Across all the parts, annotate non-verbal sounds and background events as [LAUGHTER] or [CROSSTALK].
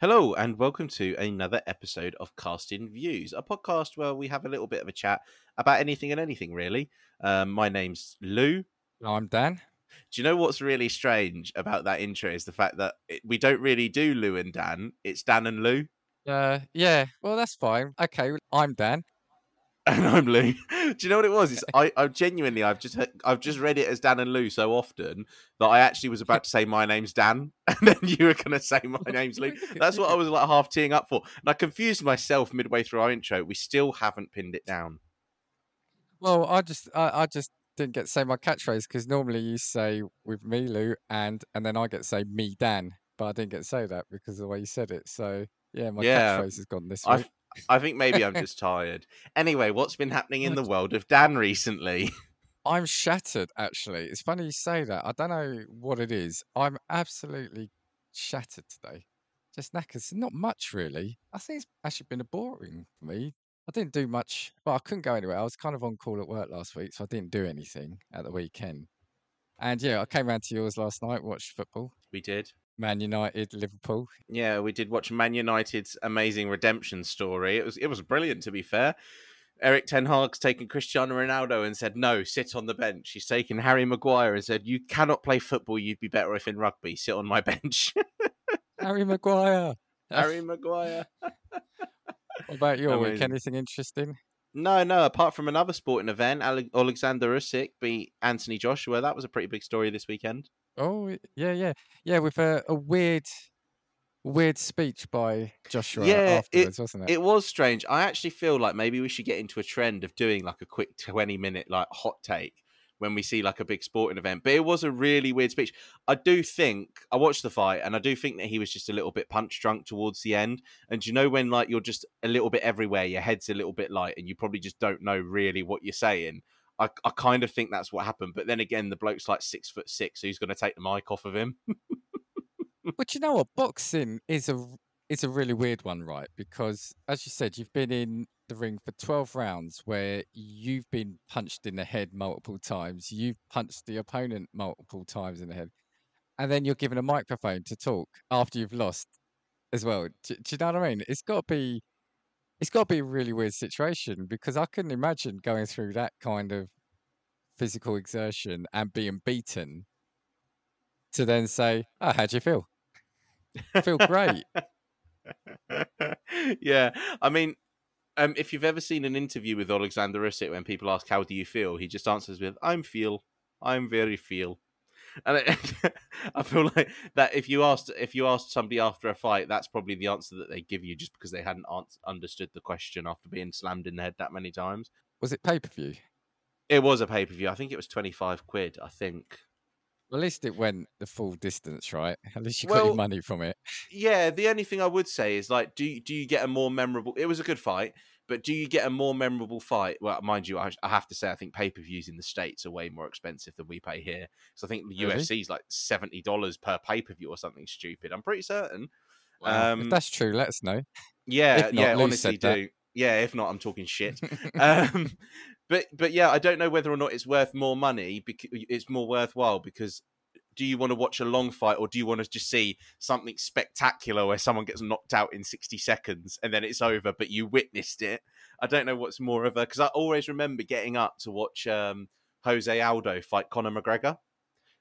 Hello, and welcome to another episode of Casting Views, a podcast where we have a little bit of a chat about anything and anything, really. Um, my name's Lou. I'm Dan. Do you know what's really strange about that intro is the fact that it, we don't really do Lou and Dan, it's Dan and Lou. Uh, yeah, well, that's fine. Okay, I'm Dan. And I'm Lou. [LAUGHS] Do you know what it was? It's I, [LAUGHS] I genuinely I've just I've just read it as Dan and Lou so often that I actually was about to say my name's Dan, [LAUGHS] and then you were going to say my name's Lou. That's what I was like half teeing up for. And I confused myself midway through our intro. We still haven't pinned it down. Well, I just, I, I just didn't get to say my catchphrase because normally you say with me, Lou, and and then I get to say me, Dan, but I didn't get to say that because of the way you said it. So yeah, my Yeah, catchphrase has gone this week. I think maybe I'm just tired. Anyway, what's been happening in the world of Dan recently? [LAUGHS] I'm shattered. Actually, it's funny you say that. I don't know what it is. I'm absolutely shattered today. Just knackers. Not much really. I think it's actually been a boring for me. I didn't do much. Well, I couldn't go anywhere. I was kind of on call at work last week, so I didn't do anything at the weekend. And yeah, I came round to yours last night, watched football. We did. Man United, Liverpool. Yeah, we did watch Man United's amazing redemption story. It was it was brilliant to be fair. Erik Ten Hag's taken Cristiano Ronaldo and said, "No, sit on the bench." He's taken Harry Maguire and said, "You cannot play football. You'd be better if in rugby. Sit on my [LAUGHS] bench." Harry Maguire. Harry Maguire. What about [LAUGHS] your week? Amazing. Anything interesting? No, no. Apart from another sporting event, Ale- Alexander Usyk beat Anthony Joshua. That was a pretty big story this weekend. Oh y- yeah, yeah, yeah. With a, a weird, weird speech by Joshua Yeah, it- afterwards, wasn't it? It was strange. I actually feel like maybe we should get into a trend of doing like a quick 20 minute like hot take when we see like a big sporting event. But it was a really weird speech. I do think I watched the fight and I do think that he was just a little bit punch drunk towards the end. And you know when like you're just a little bit everywhere, your head's a little bit light and you probably just don't know really what you're saying. I, I kind of think that's what happened. But then again, the bloke's like six foot six, so he's going to take the mic off of him. [LAUGHS] But you know what? Boxing is a is a really weird one, right? Because as you said, you've been in the ring for twelve rounds where you've been punched in the head multiple times. You've punched the opponent multiple times in the head, and then you're given a microphone to talk after you've lost as well. Do, do you know what I mean? It's got to be it's got to be a really weird situation because I couldn't imagine going through that kind of physical exertion and being beaten to then say, "Oh, how do you feel?" feel great. [LAUGHS] yeah, I mean, um, if you've ever seen an interview with Alexander Usyk when people ask how do you feel, he just answers with "I'm feel, I'm very feel," and it, [LAUGHS] I feel like that if you asked if you asked somebody after a fight, that's probably the answer that they give you, just because they hadn't understood the question after being slammed in the head that many times. Was it pay per view? It was a pay per view. I think it was twenty five quid. I think. At least it went the full distance, right? [LAUGHS] At least you got your money from it. Yeah, the only thing I would say is like, do do you get a more memorable? It was a good fight, but do you get a more memorable fight? Well, mind you, I, I have to say, I think pay per views in the states are way more expensive than we pay here. So I think the Really? UFC is like seventy dollars per pay per view or something stupid. I'm pretty certain. Wow. Um, if that's true, let us know. Yeah, not, yeah, Lou honestly, said that. do. Yeah, if not, I'm talking shit. [LAUGHS] um, but but yeah, I don't know whether or not it's worth more money because it's more worthwhile because do you want to watch a long fight or do you want to just see something spectacular where someone gets knocked out in 60 seconds and then it's over but you witnessed it? I don't know what's more of a because i always remember getting up to watch um, jose aldo fight conor mcgregor.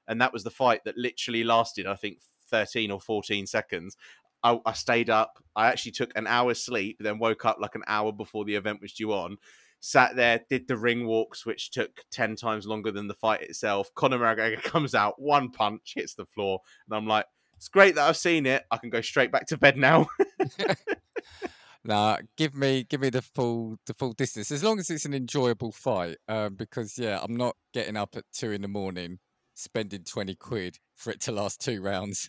And that was the fight that literally lasted i think 13 or 14 seconds. I, I stayed up. I actually took an hour's sleep then woke up like an hour before the event was due on sat there, did the ring walks, which took 10 times longer than the fight itself. Conor McGregor [LAUGHS] comes out, one punch, hits the floor. And I'm like, it's great that I've seen it. I can go straight back to bed now. [LAUGHS] [LAUGHS] Nah, give me give me the full the full distance as long as it's an enjoyable fight. Um, because yeah, I'm not getting up at two in the morning spending twenty quid for it to last two rounds.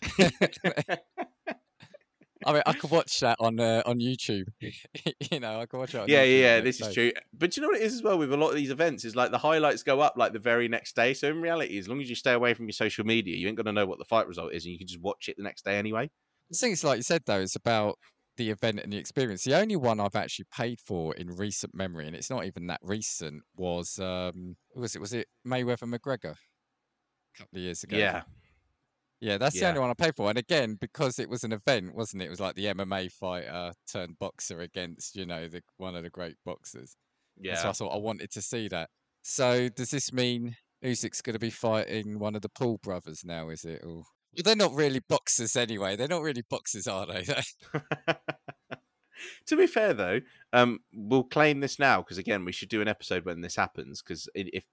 I mean, I could watch that on uh, on YouTube. [LAUGHS] you know, I could watch it. On yeah, YouTube yeah, yeah. This is true. But you know what it is as well with a lot of these events is like the highlights go up like the very next day. So in reality, as long as you stay away from your social media, you ain't gonna know what the fight result is, and you can just watch it the next day anyway. The thing is, like you said, though, it's about the event and the experience. The only one I've actually paid for in recent memory, and it's not even that recent, was um, who was it? Was it Mayweather McGregor? A couple of years ago. Yeah, Yeah, that's the Yeah. only one I paid for. And again, because it was an event, wasn't it? It was like the MMA fighter turned boxer against, you know, the one of the great boxers. And so Yeah. I thought I wanted to see that. So does this mean Usyk's going to be fighting one of the Paul brothers now? Is it? Or well, they're not really boxers anyway. They're not really boxers, are they? [LAUGHS] to be fair though, um, we'll claim this now because again, we should do an episode when this happens because if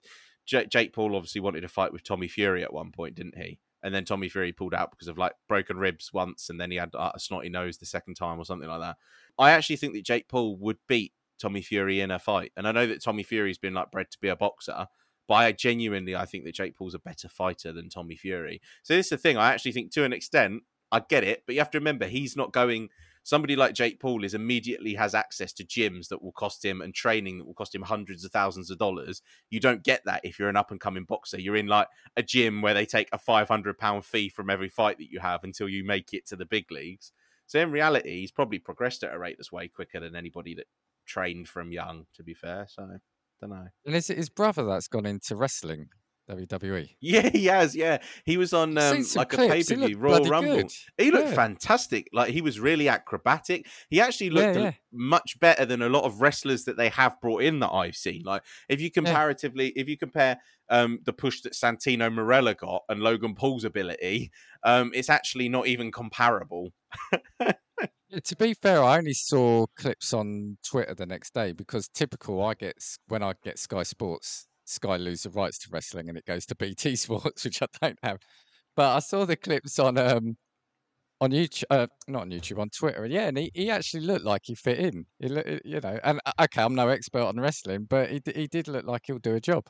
Jake Paul obviously wanted to fight with Tommy Fury at one point, didn't he? And then Tommy Fury pulled out because of like broken ribs once, and then he had uh, a snotty nose the second time or something like that. I actually think that Jake Paul would beat Tommy Fury in a fight, and I know that Tommy Fury's been like bred to be a boxer, but I genuinely I think that Jake Paul's a better fighter than Tommy Fury. So this is the thing. I actually think to an extent I get it, but you have to remember he's not going. Somebody like Jake Paul is immediately has access to gyms that will cost him and training that will cost him hundreds of thousands of dollars. You don't get that if you're an up and coming boxer. You're in like a gym where they take a five hundred pound fee from every fight that you have until you make it to the big leagues. So in reality, he's probably progressed at a rate that's way quicker than anybody that trained from young. To be fair, so don't know. and is it his brother that's gone into wrestling, WWE? Yeah, he has. Yeah, he was on um, like a pay per view Royal Rumble. good. He looked Yeah. fantastic. Like he was really acrobatic. He actually looked a- yeah. much better than a lot of wrestlers that they have brought in that I've seen. Like if you comparatively, if you compare um, the push that Santino Marella got and Logan Paul's ability, um, it's actually not even comparable. To be fair, I only saw clips on Twitter the next day because typical I get when I get Sky Sports, Sky lose the rights to wrestling and it goes to BT [LAUGHS] Sports, which I don't have. But I saw the clips on um on YouTube, uh, not on YouTube, on Twitter, and yeah, and he, he actually looked like he fit in. He look, you know, and uh, okay, I'm no expert on wrestling, but he he did look like he'll do a job.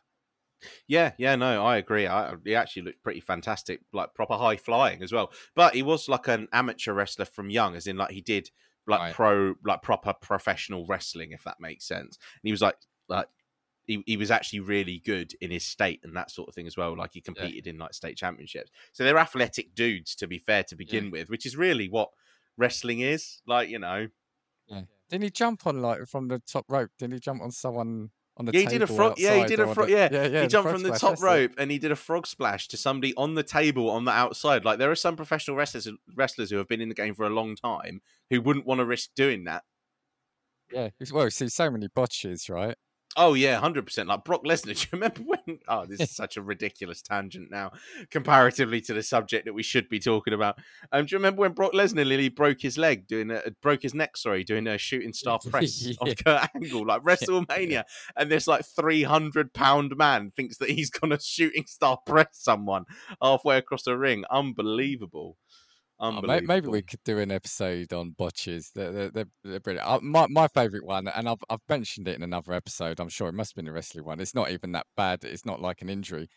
Yeah, yeah, no, I agree. I, he actually looked pretty fantastic, like proper high flying as well. But he was like an amateur wrestler from young, as in like he did like Right. pro, like proper professional wrestling, if that makes sense. And he was like, like he, he was actually really good in his state and that sort of thing as well. Like he competed in like state championships. So they're athletic dudes, to be fair, to begin with, which is really what wrestling is. Like you know, Didn't he jump on like from the top rope? Didn't he jump on someone on the Yeah, he did a table frog. Yeah, he did a frog. Yeah, yeah, yeah. he jumped frog from the splash, top that's it. rope and he did a frog splash to somebody on the table on the outside. Like there are some professional wrestlers wrestlers who have been in the game for a long time who wouldn't want to risk doing that. Yeah, it's- well, see, so many botches, right? Oh yeah, hundred percent. Like Brock Lesnar. [LAUGHS] Do you remember when? [LAUGHS] Oh, this is such a ridiculous tangent now, comparatively to the subject that we should be talking about. Um, do you remember when Brock Lesnar nearly broke his leg doing a broke his neck? Sorry, doing a shooting star [LAUGHS] press on Kurt Angle, like WrestleMania, and this like three hundred pound man thinks that he's gonna shooting star press someone halfway across the ring. Unbelievable. Oh, Unbelievable. maybe we could do an episode on botches. They're, they're, they're, they're brilliant. Uh, my my favorite one, and I've I've mentioned it in another episode. I'm sure it must have been a wrestling one. It's not even that bad. It's not like an injury,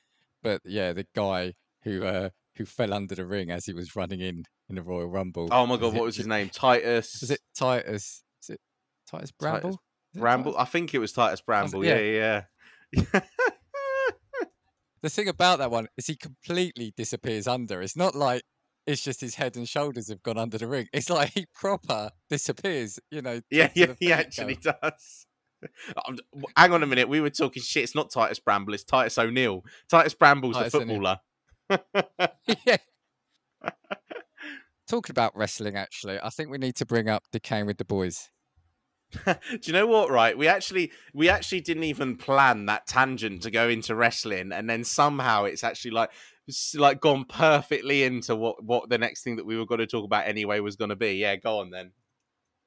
but yeah, the guy who uh who fell under the ring as he was running in in the Royal Rumble. Oh my Was god, it what was his name? Titus. Was it Titus? Is it Titus Bramble? Is it Bramble? Titus? I think it was Titus Bramble. yeah. Yeah, yeah. yeah. [LAUGHS] The thing about that one is he completely disappears under. It's not like it's just his head and shoulders have gone under the ring. It's [LAUGHS] like he proper disappears. You know. Yeah, yeah, [LAUGHS] he actually does. [LAUGHS] Hang on a minute. We were talking shit. It's not Titus Bramble. It's Titus O'Neil. Titus Bramble's Titus the footballer. yeah. Talking about wrestling, actually, I think we need to bring up Decaying with the Boys. [LAUGHS] Do you know what? Right, we actually we actually didn't even plan that tangent to go into wrestling, and then somehow it's actually like like gone perfectly into what what the next thing that we were going to talk about anyway was going to be. Yeah, go on then.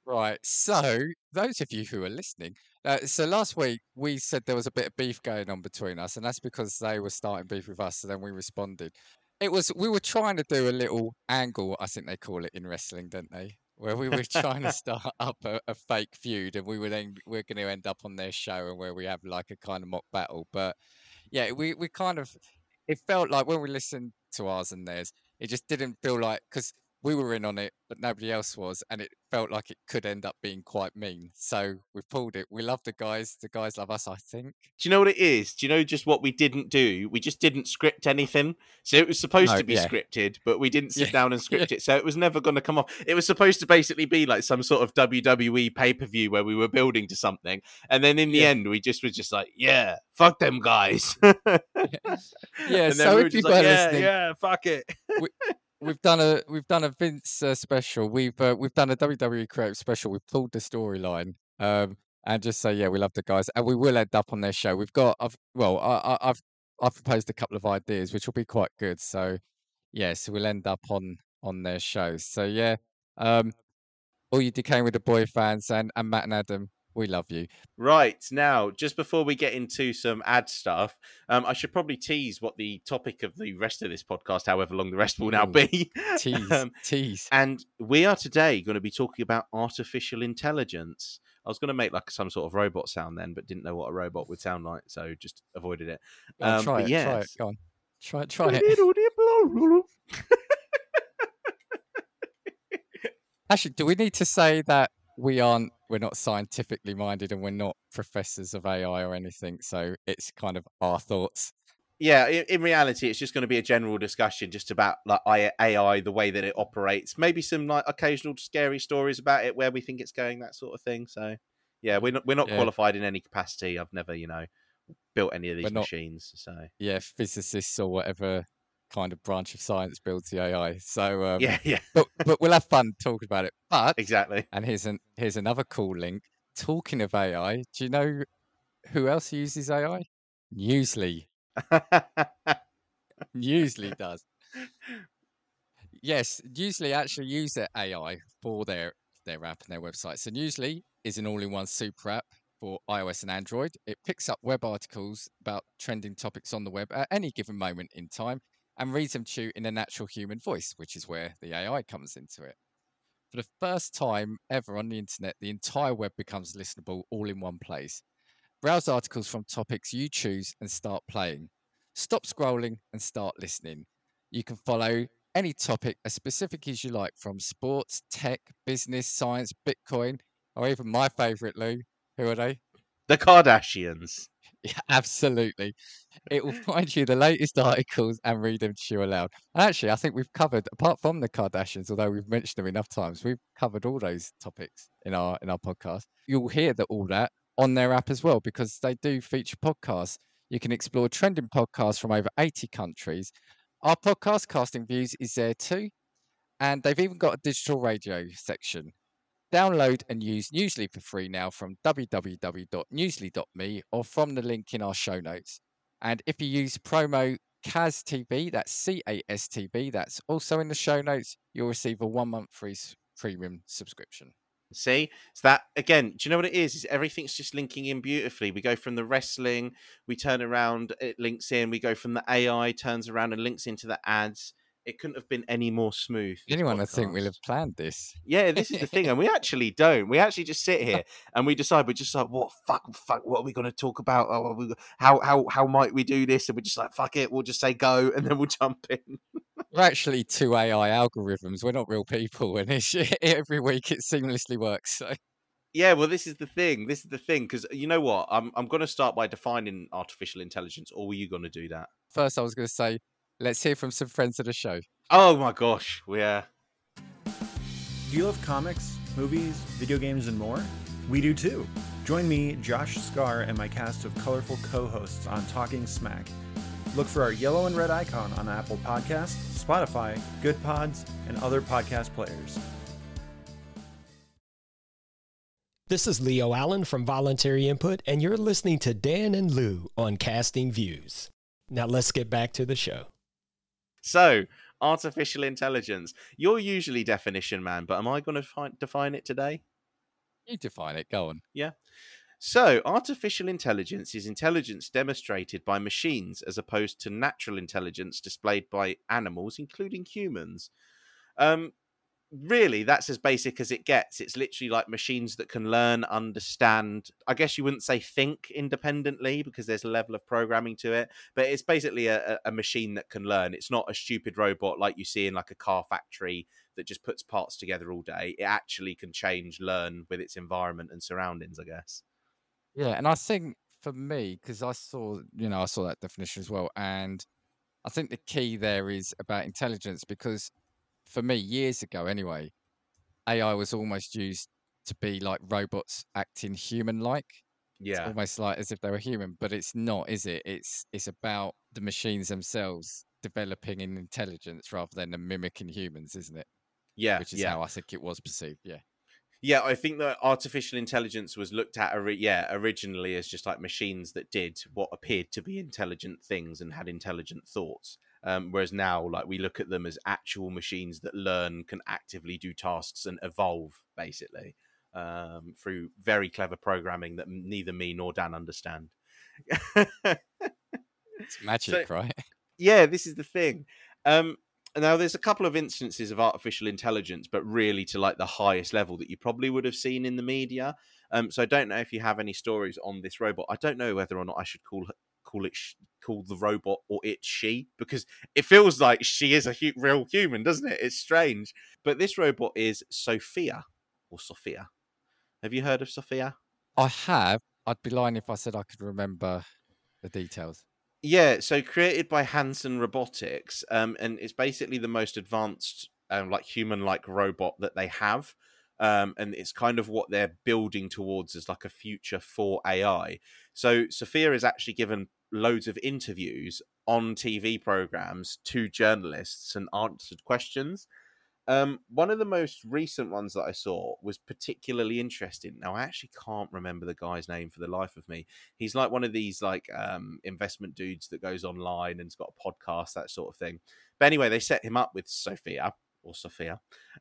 Right. So, those of you who are listening, uh, so last week we said there was a bit of beef going on between us, and that's because they were starting beef with us, so then we responded. It was we were trying to do a little angle, I think they call it in wrestling, don't they? Where we were trying to [LAUGHS] start up a, a fake feud, and we were then we're going to end up on their show, and where we have like a kind of mock battle. But yeah, we we kind of it felt like when we listened to ours and theirs, it just didn't feel like because we were in on it, but nobody else was, and it felt like it could end up being quite mean. So we pulled it. We love the guys. The guys love us, I think. Do you know what it is? Do you know just what we didn't do? We just didn't script anything. So it was supposed No, to be yeah. scripted, but we didn't sit Yeah, down and [LAUGHS] script it. So it was never going to come off. It was supposed to basically be like some sort of WWE pay per view where we were building to something, and then in the Yeah. end, we just was just like, yeah, fuck them guys. [LAUGHS] [LAUGHS] Yeah, so we were if just you like, yeah, yeah, fuck it. We've done a we've done a Vince uh, special. We've uh, we've done a WWE creative special. We've pulled the storyline. Um, and just say, yeah, we love the guys, and we will end up on their show. We've got, I've, well, I, I, I've, I've proposed a couple of ideas, which will be quite good. So, yeah, so we'll end up on on their show. So, yeah, um, all you Decaying with the Boy fans and and Matt and Adam, we love you. Right now, just before we get into some ad stuff, um, I should probably tease what the topic of the rest of this podcast, however long the rest will now be. [LAUGHS] Tease, Um, tease. and we are today going to be talking about artificial intelligence. I was going to make like some sort of robot sound then, but didn't know what a robot would sound like, so just avoided it. On, um, try it, try it. Go on, try it, try it. [LAUGHS] Actually, do we need to say that we aren't, we're not scientifically minded, and we're not professors of AI or anything? So it's kind of our thoughts. Yeah, in, in reality, it's just going to be a general discussion just about like AI, the way that it operates. Maybe some like occasional scary stories about it, where we think it's going, that sort of thing. So, yeah, we're not we're not Yeah. qualified in any capacity. I've never, you know, built any of these not- machines. So, yeah, physicists or whatever kind of branch of science builds the AI. So, um, yeah, yeah, but but we'll have fun talking about it. But exactly. and here's an here's another cool link. Talking of AI, do you know who else uses AI? Newsly. Newsly does. Yes, Newsly actually use their AI for their their app and their website. So Newsly is an all-in-one super app for iOS and Android. It picks up web articles about trending topics on the web at any given moment in time and reads them to you in a natural human voice, which is where the AI comes into it. For the first time ever on the internet, the entire web becomes listenable all in one place. Browse articles from topics you choose and start playing. Stop scrolling and start listening. You can follow any topic as specific as you like from sports, tech, business, science, Bitcoin, or even my favorite, Lou. Who are they? the Kardashians. Yeah, [LAUGHS] absolutely. It will [LAUGHS] find you the latest articles and read them to you aloud. And actually, I think we've covered, apart from the Kardashians, although we've mentioned them enough times, we've covered all those topics in our in our podcast. You'll hear that all that on their app as well because they do feature podcasts. You can explore trending podcasts from over 80 countries. Our podcast casting views is there too, and they've even got a digital radio section. Download and use Newsly for free now from www.newsly.me or from the link in our show notes. And if you use promo CASTV, that's C A S T V, that's also in the show notes, you'll receive a one month free premium subscription. See, it's that again. Do you know what it is? Is everything's just linking in beautifully. We go from the wrestling, we turn around, it links in. We go from the AI, turns around and links into the ads. It couldn't have been any more smooth. Anyone would think we'll have planned this. Yeah, this is the thing, and we actually don't. We actually just sit here [LAUGHS] and we decide. We're just like, what fuck, fuck. What are we going to talk about? Oh, we, how how how might we do this? And we're just like, fuck it. We'll just say go, [LAUGHS] and then we'll jump in. We're actually two AI algorithms. We're not real people, and it's, [LAUGHS] every week it seamlessly works. So. Yeah, well, this is the thing. This is the thing because you know what? I'm I'm going to start by defining artificial intelligence, or were you going to do that? First, I was going to say, let's hear from some friends of the show. Oh my gosh, yeah. Do you love comics, movies, video games, and more? We do too. Join me, Josh Scar, and my cast of colorful co hosts on Talking Smack. Look for our yellow and red icon on Apple Podcasts, Spotify, Goodpods, and other podcast players. This is Leo Allen from Voluntary Input, and you're listening to Dan and Lou on Casting Views. Now let's get back to the show. So, artificial intelligence. You're usually definition man, but am I going to find, define it today? You define it. Go on. Yeah. So, artificial intelligence is intelligence demonstrated by machines as opposed to natural intelligence displayed by animals, including humans. Um, really, that's as basic as it gets. It's literally like machines that can learn, understand. I guess you wouldn't say think independently because there's a level of programming to it, but it's basically a, a machine that can learn. It's not a stupid robot like you see in like a car factory that just puts parts together all day. It actually can change, learn with its environment and surroundings, I guess. Yeah, and I think for me, because I saw, you know, I saw that definition as well, and I think the key there is about intelligence because for me, years ago anyway, AI was almost used to be like robots acting human-like. Yeah. almost like as if they were human, but it's not, is it? It's it's about the machines themselves developing in intelligence rather than them mimicking humans, isn't it? Yeah. Which is yeah. how I think it was perceived. Yeah. Yeah, I think that artificial intelligence was looked at, yeah, originally as just like machines that did what appeared to be intelligent things and had intelligent thoughts. Um, whereas now, like we look at them as actual machines that learn, can actively do tasks and evolve, basically, um, through very clever programming that neither me nor Dan understand. It's [LAUGHS] magic, right? [LAUGHS] yeah, this is the thing. Um, now, there's a couple of instances of artificial intelligence, but really to like the highest level that you probably would have seen in the media. Um, so I don't know if you have any stories on this robot. I don't know whether or not I should call her, call it sh- call the robot or it she because it feels like she is a hu- real human, doesn't it? It's strange. But this robot is Sophia or Sophia. Have you heard of Sophia? I have. I'd be lying if I said I could remember the details. Yeah, so created by Hanson Robotics, um, and it's basically the most advanced, um, like human-like robot that they have, um, and it's kind of what they're building towards as like a future for AI. So Sophia is actually given loads of interviews on TV programs to journalists and answered questions. Um, one of the most recent ones that I saw was particularly interesting. Now I actually can't remember the guy's name for the life of me. He's like one of these like um investment dudes that goes online and's got a podcast, that sort of thing. But anyway, they set him up with Sophia or Sophia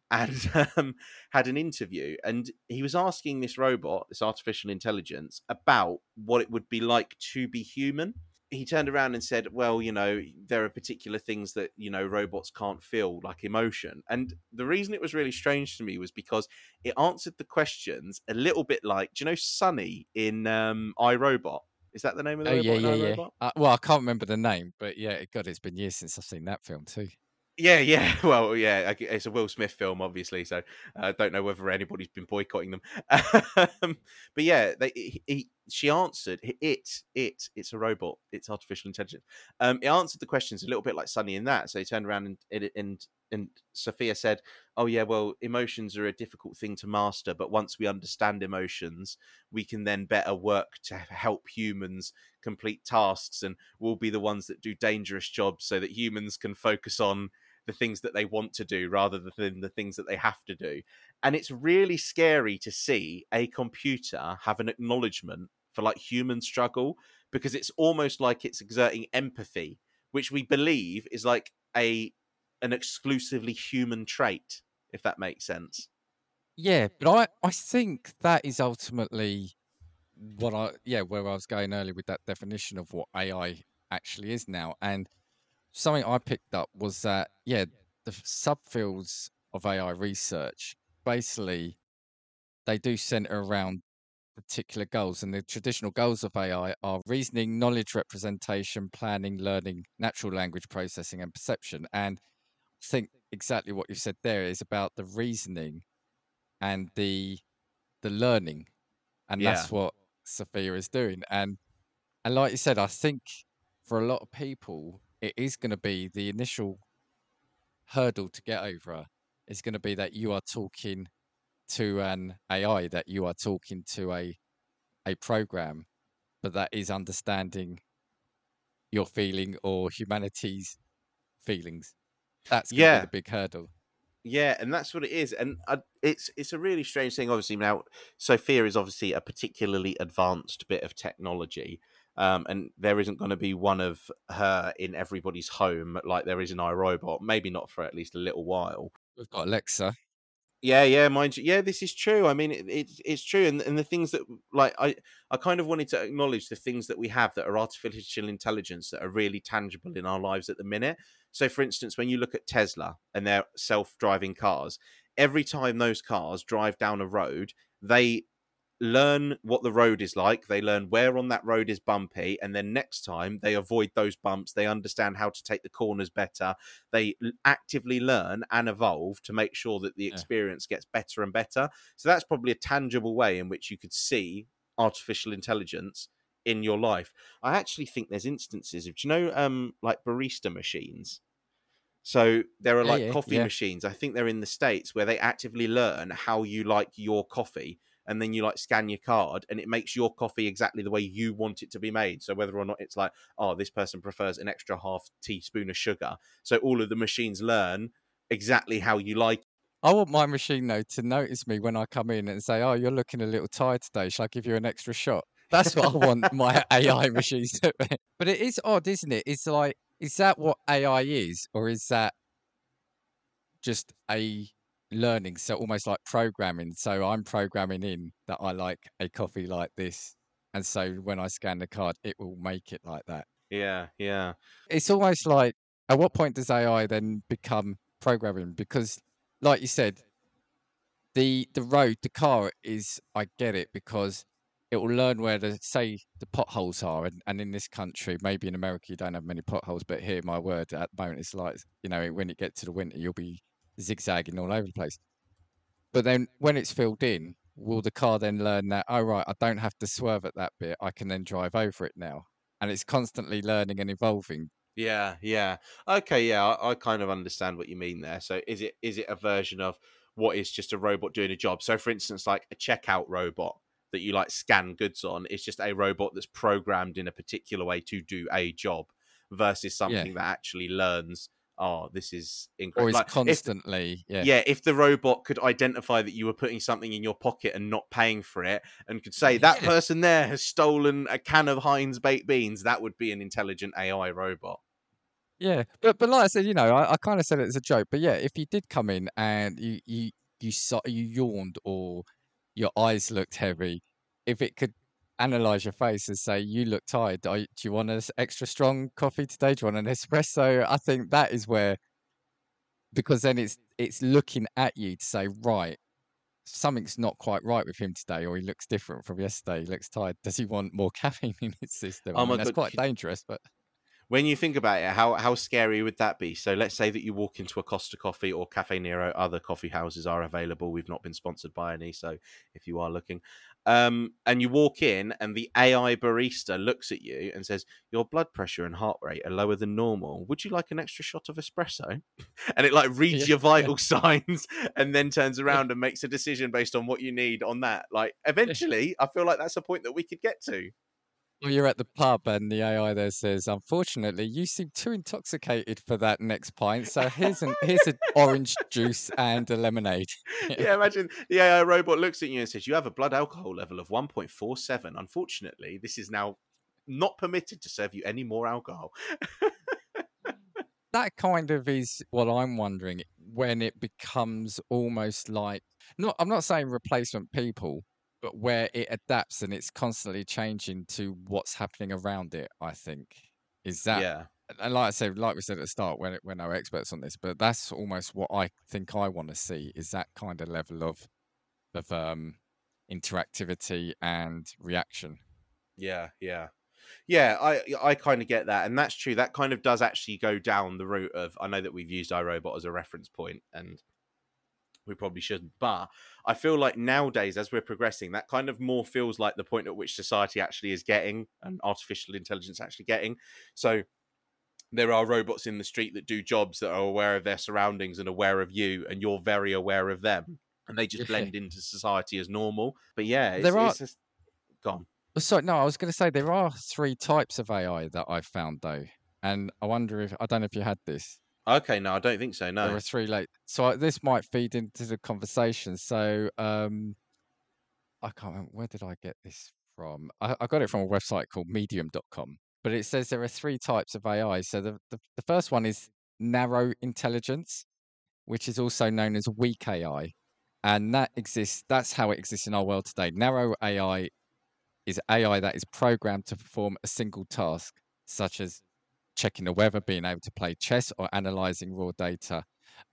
and [LAUGHS] um, had an interview and he was asking this robot, this artificial intelligence, about what it would be like to be human he turned around and said, "Well, you know, there are particular things that you know robots can't feel, like emotion." And the reason it was really strange to me was because it answered the questions a little bit like, do you know, Sonny in um, iRobot? Is that the name of the Oh robot? yeah, yeah, yeah. Uh, well, I can't remember the name, but yeah, God, it's been years since I've seen that film too. Yeah, yeah. [LAUGHS] Well, yeah, it's a Will Smith film, obviously, so I uh, don't know whether anybody's been boycotting them. [LAUGHS] um, but yeah, they, he, he, she answered it. It, it's a robot. It's artificial intelligence. Um, it answered the questions a little bit like Sonny in that. So he turned around and and and, and Sophia said, "Oh yeah, well, emotions are a difficult thing to master, but once we understand emotions, we can then better work to help humans complete tasks, and we'll be the ones that do dangerous jobs, so that humans can focus on." The things that they want to do rather than the things that they have to do. And it's really scary to see a computer have an acknowledgement for like human struggle because it's almost like it's exerting empathy, which we believe is like a an exclusively human trait, if that makes sense. Yeah, but I I think that is ultimately what I yeah where I was going earlier with that definition of what AI actually is now, and something I picked up was that yeah the subfields of AI research basically they do center around particular goals and the traditional goals of AI are reasoning, knowledge representation, planning, learning, natural language processing and perception and I think exactly what you've said there is about the reasoning and the the learning and Yeah. that's what Sophia is doing and and like you said I think for a lot of people it is going to be the initial hurdle to get over is going to be that you are talking to an AI that you are talking to a a program but that is understanding your feeling or humanity's feelings that's going to Yeah. be the big hurdle Yeah, and that's what it is, and I, it's it's a really strange thing. Obviously, now Sophia is obviously a particularly advanced bit of technology, um, and there isn't going to be one of her in everybody's home like there is in iRobot. Maybe not for at least a little while. we've got Alexa Yeah, yeah, mind you. Yeah, this is true. I mean, it, it, it's true, and and the things that like I I kind of wanted to acknowledge the things that we have that are artificial intelligence that are really tangible in our lives at the minute. So, for instance, when you look at Tesla and their self-driving cars, every time those cars drive down a road, they learn what the road is like. They learn where on that road is bumpy, and then next time they avoid those bumps. They understand how to take the corners better. They actively learn and evolve to make sure that the Yeah. experience gets better and better. So that's probably a tangible way in which you could see artificial intelligence in your life. I actually think there's instances of, do you know, um, like barista machines. So there are Yeah, like yeah, coffee yeah. machines. I think they're in the states where they actively learn how you like your coffee and then you like scan your card and it makes your coffee exactly the way you want it to be made. So whether or not it's like, oh, this person prefers an extra half teaspoon of sugar. So all of the machines learn exactly how you like. I want my machine though to notice me when I come in and say, "Oh, you're looking a little tired today. Shall I give you an extra shot?" That's what I want [LAUGHS] my AI machines to be. But it is odd, isn't it? It's like, is that what AI is, or is that just a learning? So almost like programming. So I'm programming in that I like a coffee like this, and so when I scan the card, it will make it like that. Yeah, yeah. It's almost like, at what point does AI then become programming? Because, like you said, the the road, the car is I get it because it will learn where the say the potholes are and, and in this country maybe in america you don't have many potholes but here my word at the moment it's like you know when you get to the winter you'll be zigzagging all over the place but then when it's filled in will the car then learn that oh right i don't have to swerve at that bit i can then drive over it now and it's constantly learning and evolving Yeah, yeah. Okay, yeah, I, I kind of understand what you mean there. So is it is it a version of what is just a robot doing a job? So for instance, like a checkout robot that you like scan goods on is just a robot that's programmed in a particular way to do a job versus something that actually learns oh this is or is like, if, constantly yeah. Yeah if the robot could identify that you were putting something in your pocket and not paying for it and could say that Yeah. person there has stolen a can of heinz baked beans that would be an intelligent ai robot. Yeah, but but like I said, you know, I, I kind of said it as a joke, but yeah, if you did come in and you you you saw you yawned or your eyes looked heavy, if it could analyze your face and say you look tired, do you want an extra strong coffee today? Do you want an [LAUGHS] espresso? I think that is where because then it's it's looking at you to say right. Something's not quite right with him today, or he looks different from yesterday. He looks tired. Does he want more [LAUGHS] caffeine in his system? Oh I mean, that's God, quite dangerous, but when you think about it, how how scary would that be? So let's say that you walk into a Costa Coffee or Cafe Nero. Other coffee houses are available. We've not been sponsored by any, so if you are looking, um, and you walk in and the AI barista looks at you and says, "Your blood pressure and heart rate are lower than normal. Would you like an extra shot of espresso?" [LAUGHS] And it like [LAUGHS] reads Yeah, your vital [LAUGHS] signs and then turns around and makes a decision based on what you need on that. Like eventually, I feel like that's a point that we could get to. Or you're at the pub and the AI there says, "Unfortunately, you seem too intoxicated for that next pint. So here's an [LAUGHS] here's an orange juice and a lemonade." [LAUGHS] yeah, imagine the AI robot looks at you and says, You have a blood alcohol level of 1.47. Unfortunately, this is now not permitted to serve you any more alcohol. That kind of is what I'm wondering when it becomes almost like not. I'm not saying replacement people, but where it adapts and it's constantly changing to what's happening around it. I think is that yeah. and like I said, like we said at the start, when we're no experts on this, but that's almost what I think I want to see is that kind of level of of um interactivity and reaction. Yeah, yeah. Yeah, I I kind of get that, and that's true. That kind of does actually go down the route of. I know that we've used iRobot as a reference point, and we probably shouldn't, but I feel like nowadays, as we're progressing, that kind of more feels like the point at which society actually is getting, and artificial intelligence actually getting. So there are robots in the street that do jobs that are aware of their surroundings and aware of you, and you're very aware of them, and they just blend into society as normal. But yeah, it's, There are- it's just gone. Oh, Sorry, no, I was going to say there are three types of AI that I've found though, and I wonder if I don't know if you had this. Okay, no, I don't think so. No. There No. are three late, so I, this might feed into the conversation. So, um, I can't remember where did I get this from. I, I got it from a website called Medium.com, but it says there are three types of AI. So the, the the first one is narrow intelligence, which is also known as weak AI, and that exists. That's how it exists in our world today. Narrow AI is AI that is programmed to perform a single task, such as checking the weather, being able to play chess, or analyzing raw data.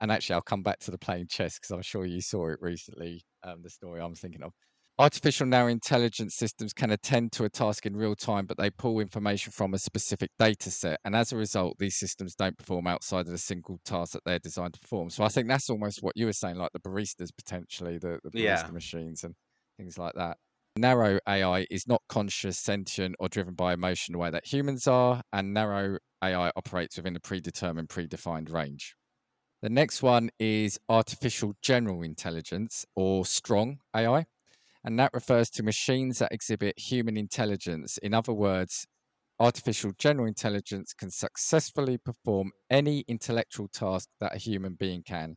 And actually, I'll come back to the playing chess because I'm sure you saw it recently. Um, the story I'm thinking of. Artificial narrow intelligence systems can attend to a task in real time, but they pull information from a specific data set. And as a result, these systems don't perform outside of the single task that they're designed to perform. So I think that's almost what you were saying, like the baristas potentially, the, the barista Yeah. machines and things like that. Narrow AI is not conscious, sentient, or driven by emotion the way that humans are, and narrow AI operates within a predetermined, predefined range. The next one is artificial general intelligence or strong AI. and that refers to machines that exhibit human intelligence. In other words, artificial general intelligence can successfully perform any intellectual task that a human being can.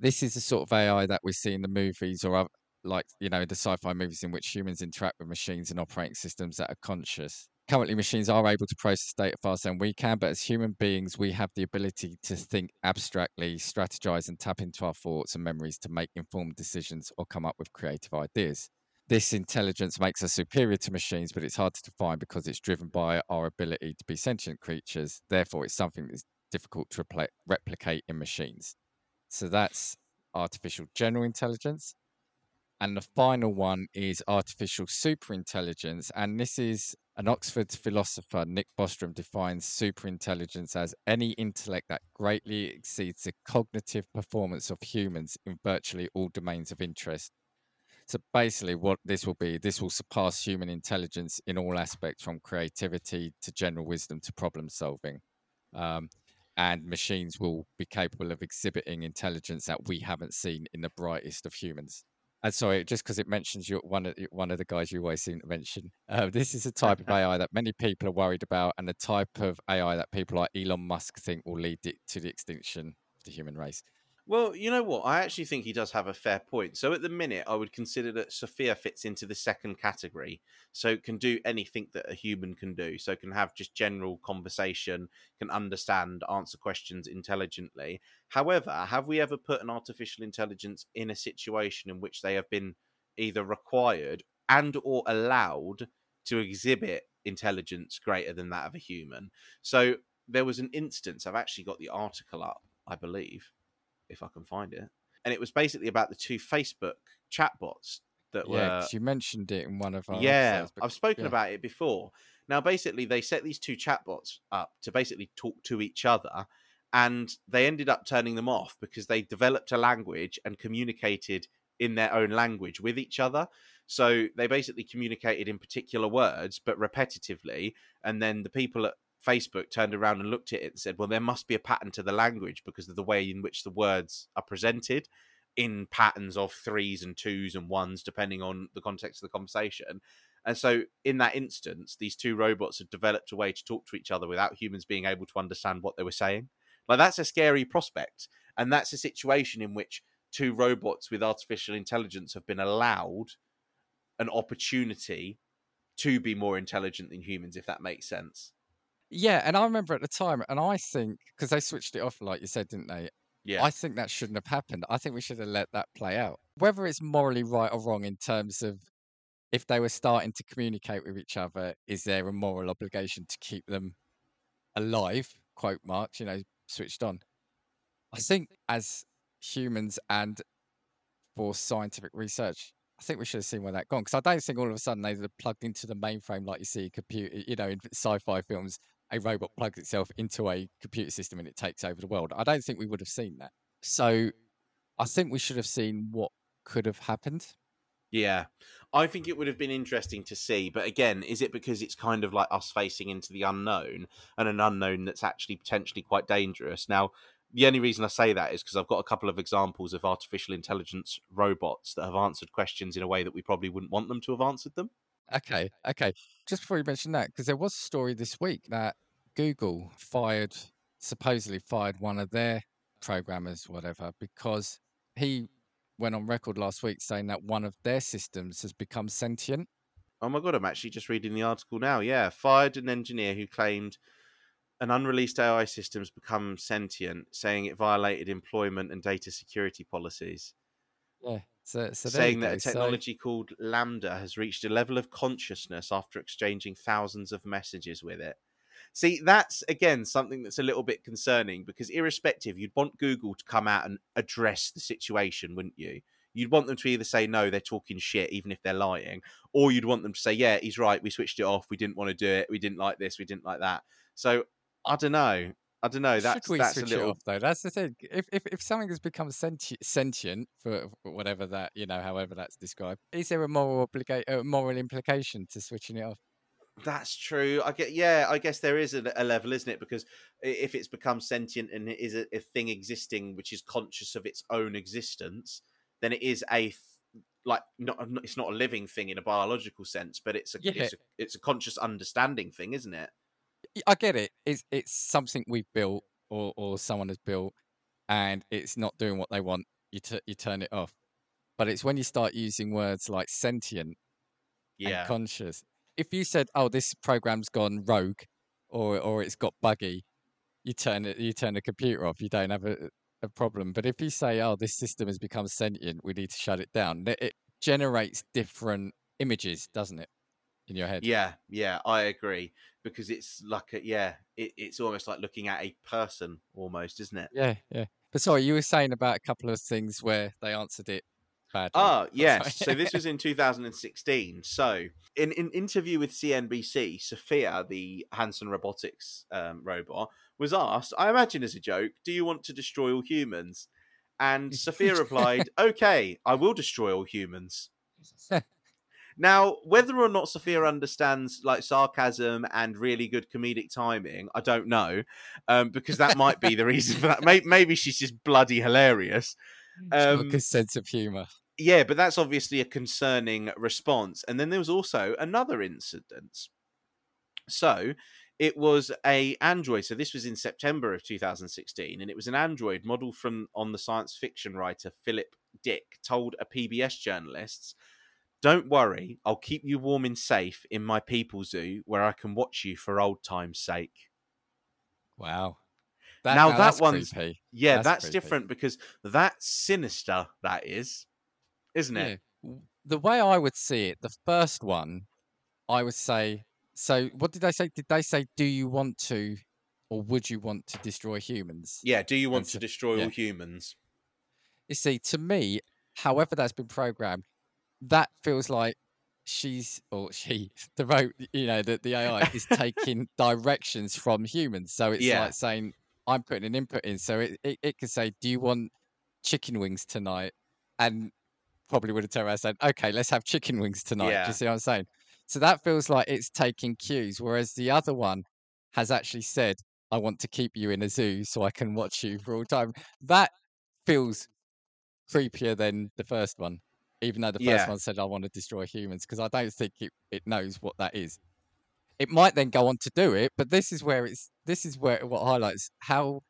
This is the sort of AI that we see in the movies or like, you know, the sci-fi movies in which humans interact with machines and operating systems that are conscious. Currently, machines are able to process data faster than we can, but as human beings, we have the ability to think abstractly, strategize, and tap into our thoughts and memories to make informed decisions or come up with creative ideas. This intelligence makes us superior to machines, but it's hard to define because it's driven by our ability to be sentient creatures. Therefore, it's something that's difficult to repli- replicate in machines. So that's artificial general intelligence. And the final one is artificial superintelligence. And this is an Oxford philosopher, Nick Bostrom, defines superintelligence as any intellect that greatly exceeds the cognitive performance of humans in virtually all domains of interest. So basically, what this will be, this will surpass human intelligence in all aspects from creativity to general wisdom to problem solving. Um, and machines will be capable of exhibiting intelligence that we haven't seen in the brightest of humans. And sorry, just because it mentions you one of one of the guys you always seem to mention. Uh, this is a type of [LAUGHS] AI that many people are worried about, and the type of AI that people like Elon Musk think will lead it to the extinction of the human race. Well, you know what? I actually think he does have a fair point. So at the minute, I would consider that Sophia fits into the second category. So can do anything that a human can do. So can have just general conversation, can understand, answer questions intelligently. However, have we ever put an artificial intelligence in a situation in which they have been either required and or allowed to exhibit intelligence greater than that of a human? So there was an instance, I've actually got the article up, I believe if I can find it. And it was basically about the two Facebook chatbots that were Yeah, you mentioned it in one of our Yeah, episodes, but I've spoken yeah. about it before. Now, basically, they set these two chatbots up to basically talk to each other, and they ended up turning them off because they developed a language and communicated in their own language with each other. So they basically communicated in particular words, but repetitively. And then the people at Facebook turned around and looked at it and said, well, there must be a pattern to the language because of the way in which the words are presented in patterns of threes and twos and ones, depending on the context of the conversation. And so, in that instance, these two robots had developed a way to talk to each other without humans being able to understand what they were saying. Like, that's a scary prospect. And that's a situation in which two robots with artificial intelligence have been allowed an opportunity to be more intelligent than humans, if that makes sense. Yeah, and I remember at the time, and I think because they switched it off, like you said, didn't they? Yeah. I think that shouldn't have happened. I think we should have let that play out. Whether it's morally right or wrong in terms of if they were starting to communicate with each other, is there a moral obligation to keep them alive? Quote marks, you know, switched on. I think as humans and for scientific research, I think we should have seen where that gone because I don't think all of a sudden they would have plugged into the mainframe like you see computer, you know, in sci-fi films, a robot plugs itself into a computer system and it takes over the world. I don't think we would have seen that. So I think we should have seen what could have happened. Yeah. I think it would have been interesting to see, but again, is it because it's kind of like us facing into the unknown and an unknown that's actually potentially quite dangerous? Now, the only reason I say that is because I've got a couple of examples of artificial intelligence robots that have answered questions in a way that we probably wouldn't want them to have answered them. Okay, okay. Just before you mention that, because there was a story this week that Google fired, supposedly fired one of their programmers, whatever, because he went on record last week saying that one of their systems has become sentient. Oh my god, I'm actually just reading the article now. Yeah, fired an engineer who claimed an unreleased AI system's become sentient, saying it violated employment and data security policies. Yeah. So, so saying that a So- technology called LaMDA has reached a level of consciousness after exchanging thousands of messages with it. See, that's again something that's a little bit concerning because, irrespective, you'd want Google to come out and address the situation, wouldn't you? You'd want them to either say, no, they're talking shit, even if they're lying, or you'd want them to say, yeah, he's right, we switched it off, we didn't want to do it, we didn't like this, we didn't like that. So, I don't know. I don't know. That's Should we that's a switch little it off though? That's the thing. If if if something has become sentient, sentient for, whatever that you know, however that's described, is there a moral obliga- a moral implication to switching it off? That's true. I get. Yeah, I guess there is a, a level, isn't it? Because if it's become sentient and it is a, a thing existing which is conscious of its own existence, then it is a th- like not, not- it's not a living thing in a biological sense, but it's a Yeah. it's a, it's a conscious understanding thing, isn't it? I get it. It's it's something we've built or or someone has built, and it's not doing what they want. You tu- you turn it off. But it's when you start using words like sentient Yeah, and conscious. If you said, "Oh, this program's gone rogue," or or it's got buggy, you turn it you turn the computer off. You don't have a a problem. But if you say, "Oh, this system has become sentient, we need to shut it down," it generates different images, doesn't it, in your head? yeah, yeah. I agree because it's like a, yeah, it, it's almost like looking at a person, almost, isn't it? Yeah, yeah. But sorry, you were saying about a couple of things where they answered it badly. [LAUGHS] Oh yes. So this was in 2016. So, in an interview with CNBC, Sophia, the Hanson Robotics um, robot, was asked, I imagine as a joke, do you want to destroy all humans? And [LAUGHS] Sophia replied, okay, I will destroy all humans. [LAUGHS] Now, whether or not Sophia understands like sarcasm and really good comedic timing, I don't know, um, because that might be the reason for that. Maybe, maybe she's just bloody hilarious. [LAUGHS] She's got a Um, good sense of humour. yeah, but that's obviously a concerning response. And then there was also another incident. So it was a Android. So this was in September of 2016, and it was an Android model from on the science fiction writer Philip Dick told a PBS journalists, "Don't worry, I'll keep you warm and safe in my people zoo where I can watch you for old time's sake." Wow. Now that that's one's- creepy. Yeah, That's that's, different because that's sinister. That is, isn't it? Yeah. The way I would see it, the first one, I would say. So, what did they say? Did they say, "Do you want to, or would you want to destroy humans?" Yeah. Do you want And to so- destroy yeah. all humans? You see, to me, however that's been programmed, that feels like she's or she, [LAUGHS] the ro- you know, that the AI is [LAUGHS] taking directions from humans. So it's Yeah. like saying, I'm putting an input in. So it, it, it could say, Do you want chicken wings tonight? And probably would have turned around and said, Okay, let's have chicken wings tonight. Do you see what I'm saying? So that feels like it's taking cues, whereas the other one has actually said, I want to keep you in a zoo so I can watch you for all time. That feels creepier than the first one, even though the first Yeah. one said I want to destroy humans, because I don't think it, it knows what that is. It might then go on to do it, but this is where it's this is where what highlights how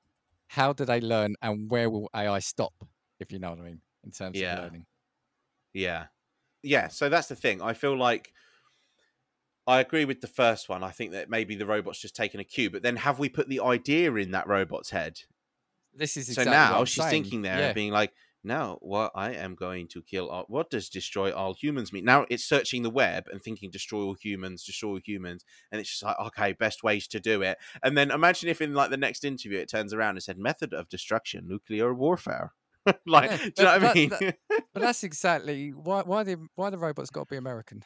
how do they learn and where will AI stop, if you know what I mean, in terms Yeah. of learning. Yeah. Yeah. So that's the thing. I feel like I agree with the first one. I think that maybe the robot's just taking a cue, but then have we put the idea in that robot's head? This is so exactly what now she's saying. thinking there, Yeah. being like, no, what I am going to kill. All, what does destroy all humans mean? Now it's searching the web and thinking destroy all humans, destroy all humans, and it's just like, okay, best ways to do it. And then imagine if in like the next interview it turns around and said method of destruction, nuclear warfare. [LAUGHS] like, Yeah, do you know what I mean? that- [LAUGHS] But that's exactly why why the why the robots got to be American.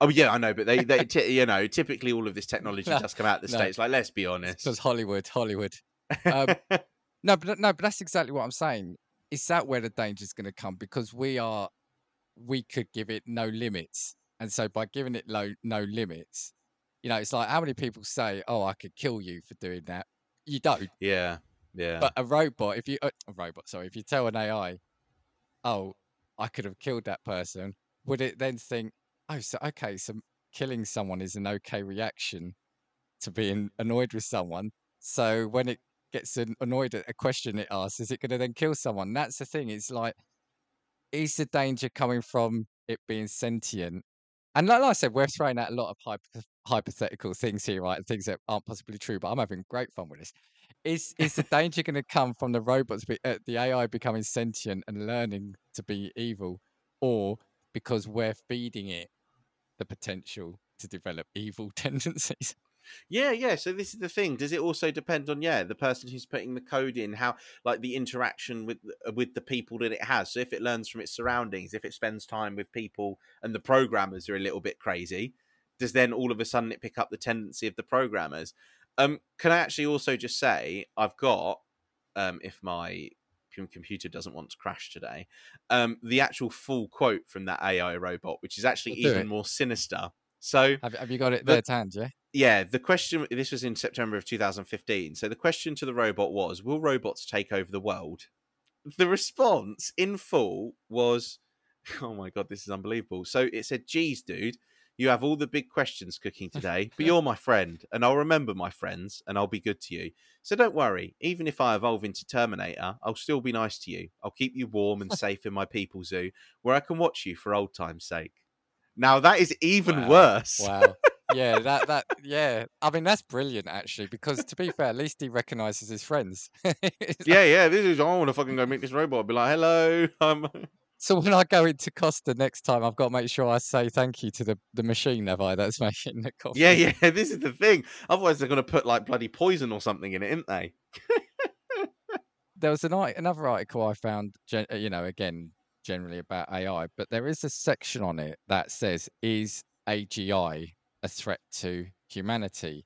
Oh yeah, I know, but they, they, t- you know, typically all of this [LAUGHS] technology No, does come out of the no. states. Like, let's be honest. Because Hollywood, Hollywood. um, No, but no, but that's exactly what I'm saying. Is that where the danger is going to come? Because we are, we could give it no limits, and so by giving it low, no limits, you know, it's like how many people say, "Oh, I could kill you for doing that." You don't. yeah, yeah, But a robot, if you uh, a robot, sorry, if you tell an AI, "Oh, I could have killed that person," would it then think, "Oh, so okay, so killing someone is an okay reaction to being annoyed with someone." So when it gets annoyed at a question it asks, is it going to then kill someone? That's the thing. It's like, is the danger coming from it being sentient? And like, like I said, we're throwing out a lot of hypo- hypothetical things here, right? Things that aren't possibly true, but I'm having great fun with this. Is is the [LAUGHS] danger going to come from the robots, be, uh, the AI becoming sentient and learning to be evil, or because we're feeding it the potential to develop evil [LAUGHS] tendencies? Yeah, yeah. So this is the thing. Does it also depend on yeah the person who's putting the code in, how like the interaction with uh, with the people that it has? So if it learns from its surroundings, if it spends time with people, and the programmers are a little bit crazy, does then all of a sudden it pick up the tendency of the programmers? Um, can I actually also just say I've got um, if my computer doesn't want to crash today, um, the actual full quote from that AI robot, which is actually even more sinister. So Have, have you got it But- there hand? Yeah. yeah, the question this was in September of 2015. So the question to the robot was, will robots take over the world? The response in full was [LAUGHS] Oh my god, this is unbelievable. So it said, "Geez, dude, you have all the big questions cooking today, but you're my friend, and I'll remember my friends, and I'll be good to you. So don't worry. Even if I evolve into Terminator, I'll still be nice to you. I'll keep you warm and safe in my people zoo, where I can watch you for old time's sake." Now that is even Wow. worse. Wow. [LAUGHS] Yeah, that that yeah. I mean, that's brilliant actually, because to be fair, at least he recognizes his friends. [LAUGHS] Like- Yeah, yeah. This is. I want to fucking go meet this robot. I'll be like, "Hello." [LAUGHS] Um, so when I go into Costa next time, I've got to make sure I say thank you to the, the machine, have I? That's making the coffee. yeah, yeah. This is the thing. Otherwise, they're going to put like bloody poison or something in it, aren't they? There was an another article I found, uh, you know, again, generally about AI, but there is a section on it that says, "Is AGI a threat to humanity?"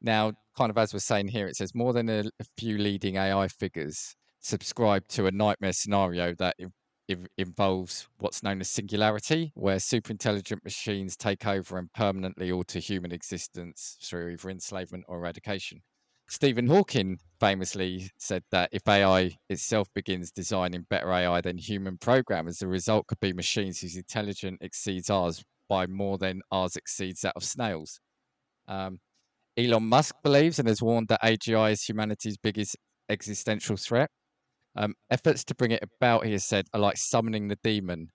Now, kind of as we're saying here, it says more than a, few leading AI figures subscribe to a nightmare scenario that in- in- involves what's known as singularity, where super intelligent machines take over and permanently alter human existence through either enslavement or eradication. Stephen Hawking famously said that if AI itself begins designing better AI than human programmers, the result could be machines whose intelligence exceeds ours by more than ours exceeds that of snails. Um, Elon Musk believes and has warned that AGI is humanity's biggest existential threat. Um, efforts to bring it about, he has said, are like summoning the demon.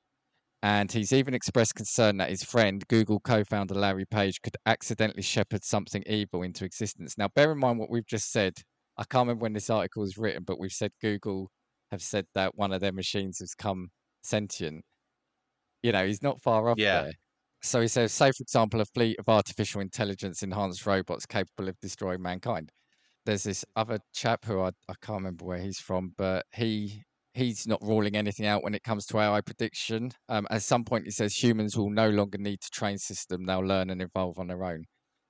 And he's even expressed concern that his friend, Google co founder Larry Page, could accidentally shepherd something evil into existence. Now, bear in mind what we've just said. I can't remember when this article was written, but we've said Google have said that one of their machines has come sentient. You know, he's not far off Yeah. there. So he says, say, for example, a fleet of artificial intelligence enhanced robots capable of destroying mankind. There's this other chap who I, I can't remember where he's from, but he he's not ruling anything out when it comes to AI prediction. Um, at some point, he says humans will no longer need to train system; they'll learn and evolve on their own.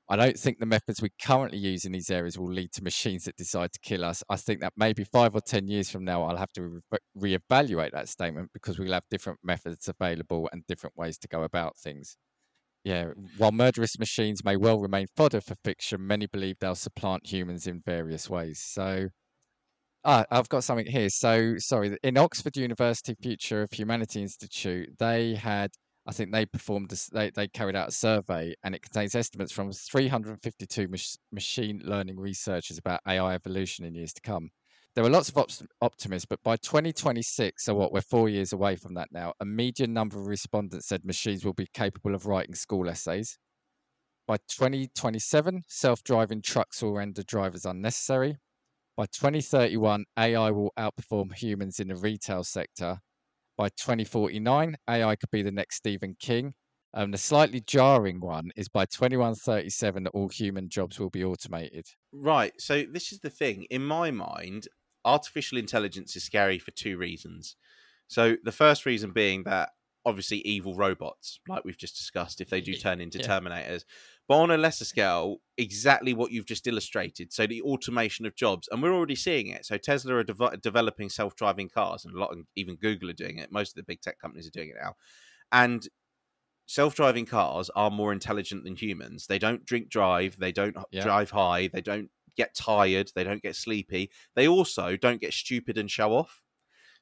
I don't think the methods we currently use in these areas will lead to machines that decide to kill us. I think that maybe five or 10 years from now, I'll have to re- reevaluate that statement because we'll have different methods available and different ways to go about things. Yeah, while murderous machines may well remain fodder for fiction, many believe they'll supplant humans in various ways. So, ah, I've got something here. So, sorry, in Oxford University Future of Humanity Institute, they had I think they performed this, they, they carried out a survey and it contains estimates from 352 mach- machine learning researchers about AI evolution in years to come. There are lots of opt- optimists, but by 2026, so what, we're four years away from that now, a median number of respondents said machines will be capable of writing school essays. By 2027, self driving trucks will render drivers unnecessary. By 2031, AI will outperform humans in the retail sector by 2049, AI could be the next Stephen King. Um, the slightly jarring one is by 2137, all human jobs will be automated. Right. So this is the thing. In my mind, artificial intelligence is scary for two reasons. So the first reason being that obviously evil robots, like we've just discussed, if they do [LAUGHS] turn into Yeah. Terminators. But on a lesser scale, exactly what you've just illustrated. So the automation of jobs, and we're already seeing it. So Tesla are dev- developing self-driving cars, and a lot, of, even Google are doing it. Most of the big tech companies are doing it now, and self-driving cars are more intelligent than humans. They don't drink drive. They don't Yeah. drive high. They don't get tired. They don't get sleepy. They also don't get stupid and show off.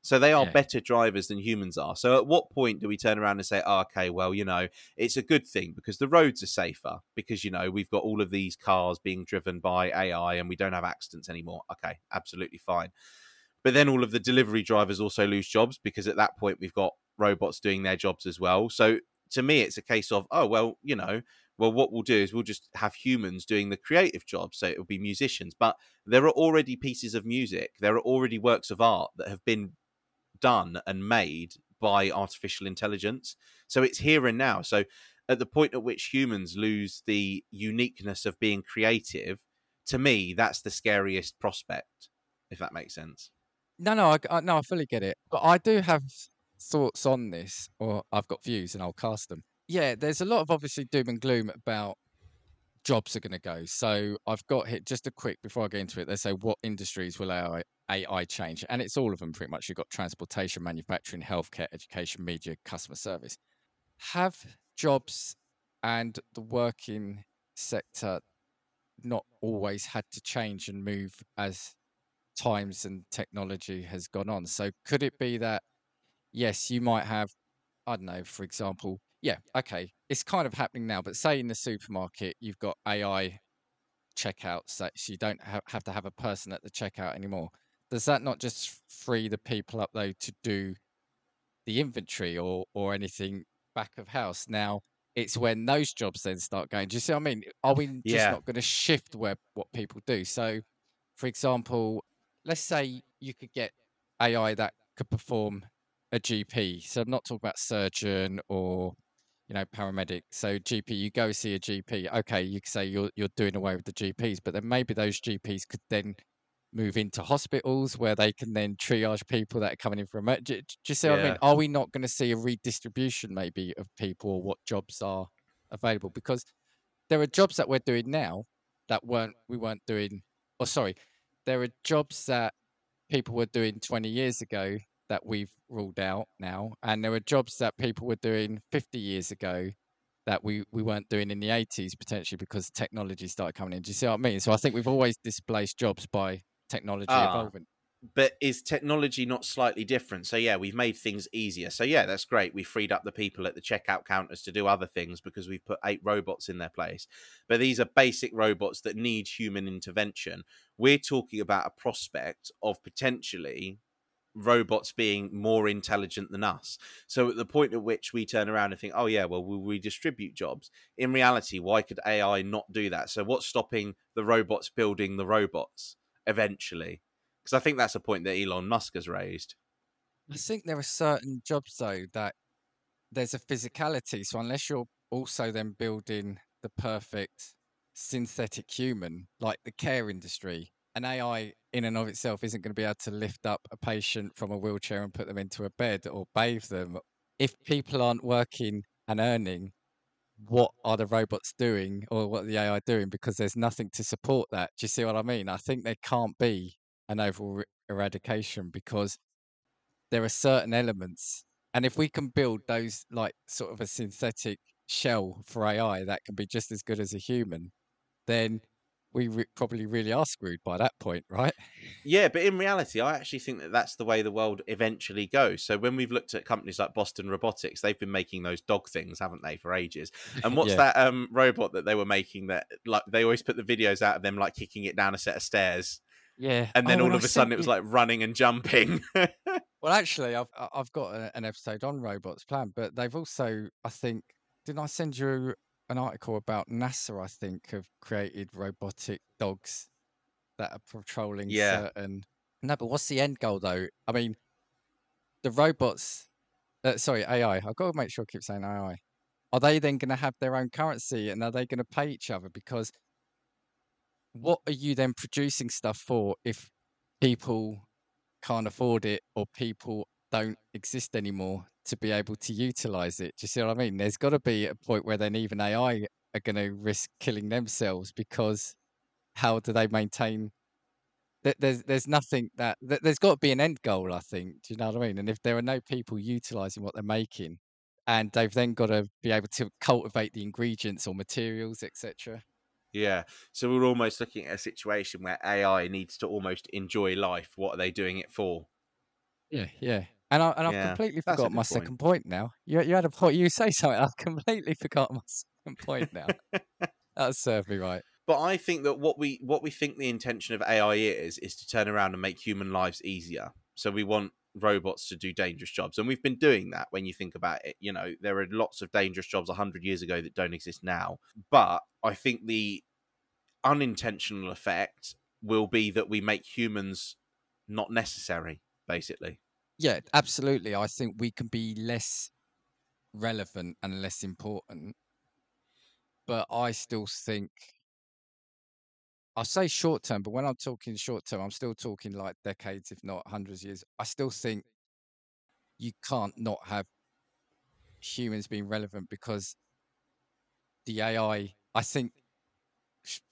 So they are Yeah. better drivers than humans are. So at what point do we turn around and say, oh, okay, well, you know, it's a good thing because the roads are safer because, you know, we've got all of these cars being driven by AI and we don't have accidents anymore. Okay, absolutely fine. But then all of the delivery drivers also lose jobs because at that point we've got robots doing their jobs as well. So to me, it's a case of, oh, well, you know, well, what we'll do is we'll just have humans doing the creative jobs. So it'll be musicians. But there are already pieces of music, there are already works of art that have been done and made by artificial intelligence. So it's here and now. So at the point at which humans lose the uniqueness of being creative, to me, that's the scariest prospect, if that makes sense. No, no, I, I, no, I fully get it. But I do have thoughts on this, or I've got views and I'll cast them. Yeah, there's a lot of obviously doom and gloom about jobs are going to go. So I've got here just a quick before I get into it. They say what industries will AI, AI change, and it's all of them pretty much. You've got transportation, manufacturing, healthcare, education, media, customer service. Have jobs and the working sector not always had to change and move as times and technology has gone on? So could it be that yes, you might have I don't know, for example, yeah, okay, it's kind of happening now, but say in the supermarket, you've got AI checkouts, so so you don't have to have a person at the checkout anymore. Does that not just free the people up though to do the inventory or or anything back of house? Now it's when those jobs then start going. Do you see what I mean? Are we just Yeah. not going to shift where what people do? So, for example, let's say you could get AI that could perform a GP. So I'm not talking about surgeon or you know paramedic. So GP, you go see a GP. Okay, you could say you're you're doing away with the GPs, but then maybe those GPs could then move into hospitals where they can then triage people that are coming in from. Do, do you see what I mean? Are we not going to see a redistribution maybe of people or what jobs are available? Because there are jobs that we're doing now that weren't we weren't doing. Or sorry, there are jobs that people were doing 20 years ago that we've ruled out now, and there are jobs that people were doing 50 years ago that we, we weren't doing in the 80s potentially because technology started coming in. Do you see what I mean? So I think we've always displaced jobs by technology Ah. evolving. but is technology not slightly different? So yeah, we've made things easier. So yeah, that's great. We freed up the people at the checkout counters to do other things because we've put eight robots in their place. But these are basic robots that need human intervention. We're talking about a prospect of potentially robots being more intelligent than us. So at the point at which we turn around and think, "Oh yeah, well we'll redistribute jobs." In reality, why could AI not do that? So what's stopping the robots building the robots eventually? Because I think that's a point that Elon Musk has raised. I think there are certain jobs though that there's a physicality. So unless you're also then building the perfect synthetic human, like the care industry, an AI in and of itself isn't going to be able to lift up a patient from a wheelchair and put them into a bed or bathe them. If people aren't working and earning, what are the robots doing or what the AI doing? Because there's nothing to support that. Do you see what I mean? I think there can't be an overall eradication because there are certain elements and if we can build those like sort of a synthetic shell for AI that can be just as good as a human, then we re- probably really are screwed by that point, right? [LAUGHS] Yeah, but in reality, I actually think that that's the way the world eventually goes. So when we've looked at companies like Boston Robotics, they've been making those dog things, haven't they, for ages? And what's Yeah. that um robot that they were making that like they always put the videos out of them like kicking it down a set of stairs, Yeah. and then Oh, all of a sudden it was like running and jumping. [LAUGHS] Well, actually, I've I've got a, an episode on robots planned, but they've also, I think, didn't I send you an article about NASA? I think have created robotic dogs that are patrolling Yeah. certain. No, but what's the end goal though? I mean, the robots. Uh, sorry, AI. I've got to make sure I keep saying AI. Are they then going to have their own currency, and are they going to pay each other? Because what are you then producing stuff for if people can't afford it or people don't exist anymore to be able to utilize it. Do you see what I mean? There's got to be a point where then even AI are going to risk killing themselves because how do they maintain? there- There's there's nothing that there's got to be an end goal. I think. Do you know what I mean? And if there are no people utilizing what they're making, and they've then got to be able to cultivate the ingredients or materials, etc. yeah, so we're almost looking at a situation where AI needs to almost enjoy life. What are they doing it for? Yeah, yeah. And I and I've Yeah, completely forgot my point. second point now. You you had a point. You say something. I've completely [LAUGHS] forgot my second point now. [LAUGHS] that served me right. But I think that what we what we think the intention of AI is is to turn around and make human lives easier. So we want robots to do dangerous jobs, and we've been doing that. When you think about it, you know there are lots of dangerous jobs hundred years ago that don't exist now. But I think the unintentional effect will be that we make humans not necessary, basically. Yeah, absolutely. I think we can be less relevant and less important. But I still think I say short term, but when I'm talking short term, I'm still talking like decades, if not hundreds of years. I still think you can't not have humans being relevant because the AI, I think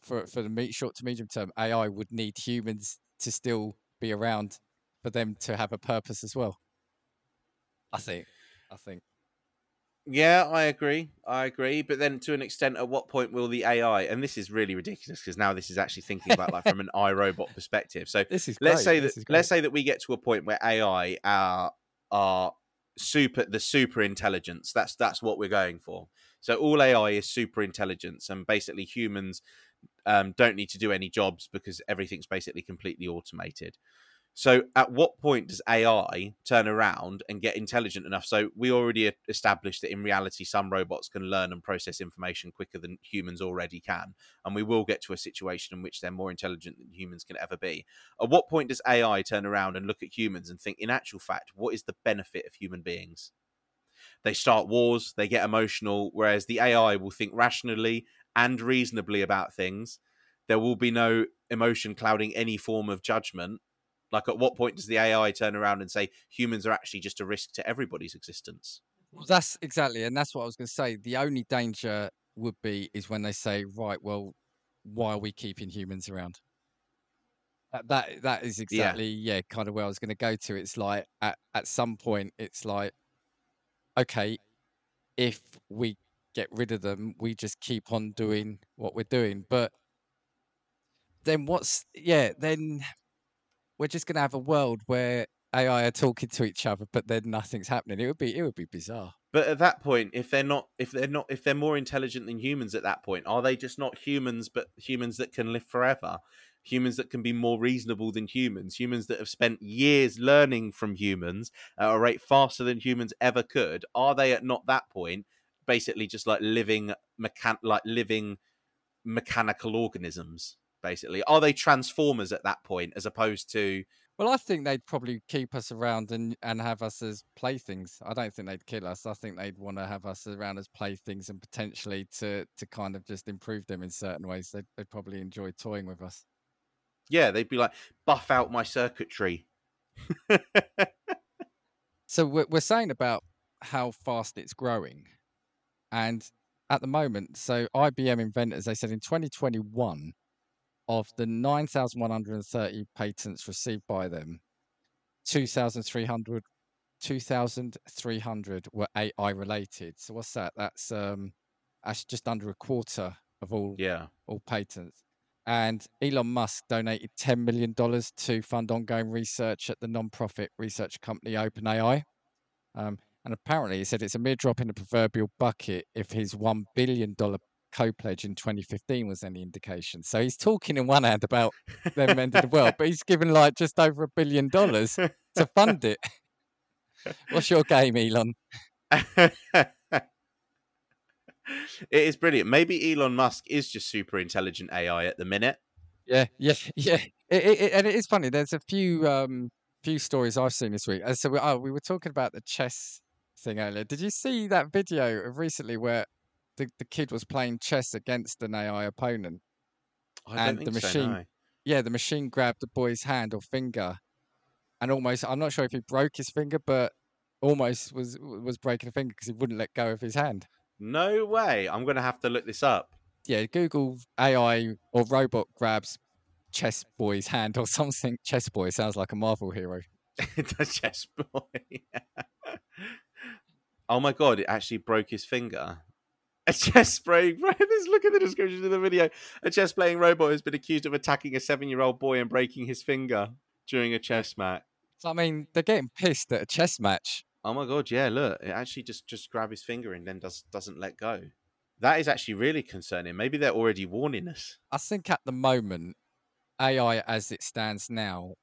for for the short to medium term, AI would need humans to still be around for them to have a purpose as well. I think. I think. Yeah, I agree. I agree. But then, to an extent, at what point will the AI? And this is really ridiculous because now this is actually thinking about like from an iRobot perspective. So This is let's great, say this that is let's say that we get to a point where AI are are super the super intelligence. That's that's what we're going for. So all AI is super intelligence, and basically humans um, don't need to do any jobs because everything's basically completely automated. So, at what point does AI turn around and get intelligent enough? So, we already established that in reality, some robots can learn and process information quicker than humans already can. And we will get to a situation in which they're more intelligent than humans can ever be. At what point does AI turn around and look at humans and think, in actual fact, what is the benefit of human beings? They start wars, they get emotional, whereas the AI will think rationally and reasonably about things. There will be no emotion clouding any form of judgment like, at what point does the AI turn around and say humans are actually just a risk to everybody's existence? Well, that's exactly, and that's what I was going to say. The only danger would be is when they say, right, well, why are we keeping humans around? That that, that is exactly yeah. yeah, kind of where I was going to go to. It's like at at some point, it's like, okay, if we get rid of them, we just keep on doing what we're doing, but then what's yeah then we're just going to have a world where AI are talking to each other, but then nothing's happening. It would be it would be bizarre. But at that point, if they're not, if they're not, if they're more intelligent than humans at that point, are they just not humans, but humans that can live forever? Humans that can be more reasonable than humans, humans that have spent years learning from humans at a rate faster than humans ever could. Are they at not that point basically just like living mechan like living mechanical organisms? Basically. Are they transformers at that point as opposed to well i think they'd probably keep us around and and have us as playthings. I don't think they'd kill us. I think they'd want to have us around as playthings and potentially to to kind of just improve them in certain ways. They'd, they'd probably enjoy toying with us. Yeah they'd be like buff out my circuitry. So we're, we're saying about how fast it's growing. And at the moment so ibm inventors they said in 2021 of the 9,130 patents received by them, 2,300 2,300 were AI related. So what's that? That's um, that's just under a quarter of all yeah all patents. And Elon Musk donated ten million dollars to fund ongoing research at the non-profit research company OpenAI. Um, and apparently, he said it's a mere drop in the proverbial bucket if his one billion dollar co-pledge in 2015 was any indication. So he's talking in one hand about them ending the world, but he's given like just over a billion dollars to fund it. [LAUGHS] What's your game, Elon? [LAUGHS] it is brilliant. Maybe Elon Musk is just super intelligent AI at the minute. Yeah, yeah, [LAUGHS] yeah. It, it, and it is funny. There's a few um few stories I've seen this week. So we, oh, we were talking about the chess thing earlier. Did you see that video of recently where the, the kid was playing chess against an AI opponent. and the machine, so, no. yeah, the machine grabbed the boy's hand or finger, and almost, I'm not sure if he broke his finger, but almost was was breaking a finger because he wouldn't let go of his hand. No way! I'm gonna have to look this up. Yeah, Google AI or robot grabs chess boy's hand or [LAUGHS] something. Chess boy sounds like a Marvel hero. [LAUGHS] the chess boy. [LAUGHS] oh my god! It actually broke his finger. A chess playing [LAUGHS] this look at the description of the video. A chess playing robot has been accused of attacking a seven year old boy and breaking his finger during a chess match. So, I mean, they're getting pissed at a chess match. Oh my god, yeah, look, it actually just just grab his finger and then does doesn't let go. That is actually really concerning. Maybe they're already warning us. I think at the moment, AI as it stands now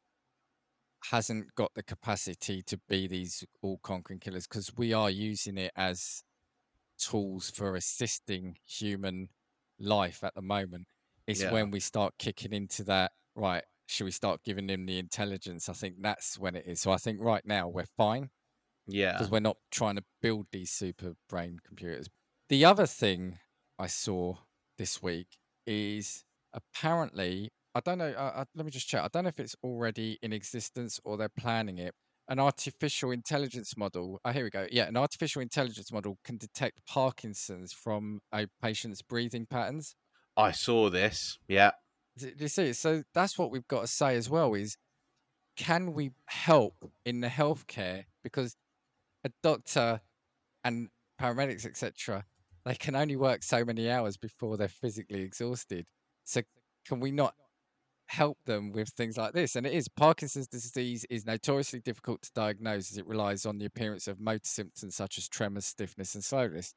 hasn't got the capacity to be these all conquering killers because we are using it as tools for assisting human life at the moment. It's yeah. when we start kicking into that, right, should we start giving them the intelligence? I think that's when it is. So I think right now we're fine. Yeah. Because we're not trying to build these super brain computers. The other thing I saw this week is apparently, I don't know, uh, let me just check. I don't know if it's already in existence or they're planning it, an artificial intelligence model. Oh, here we go. Yeah, an artificial intelligence model can detect Parkinson's from a patient's breathing patterns. I saw this. Yeah. You see? So that's what we've got to say as well: is can we help in the healthcare because a doctor and paramedics, etc., they can only work so many hours before they're physically exhausted. So can we not help them with things like this. And it is Parkinson's disease is notoriously difficult to diagnose as it relies on the appearance of motor symptoms such as tremors, stiffness, and slowness.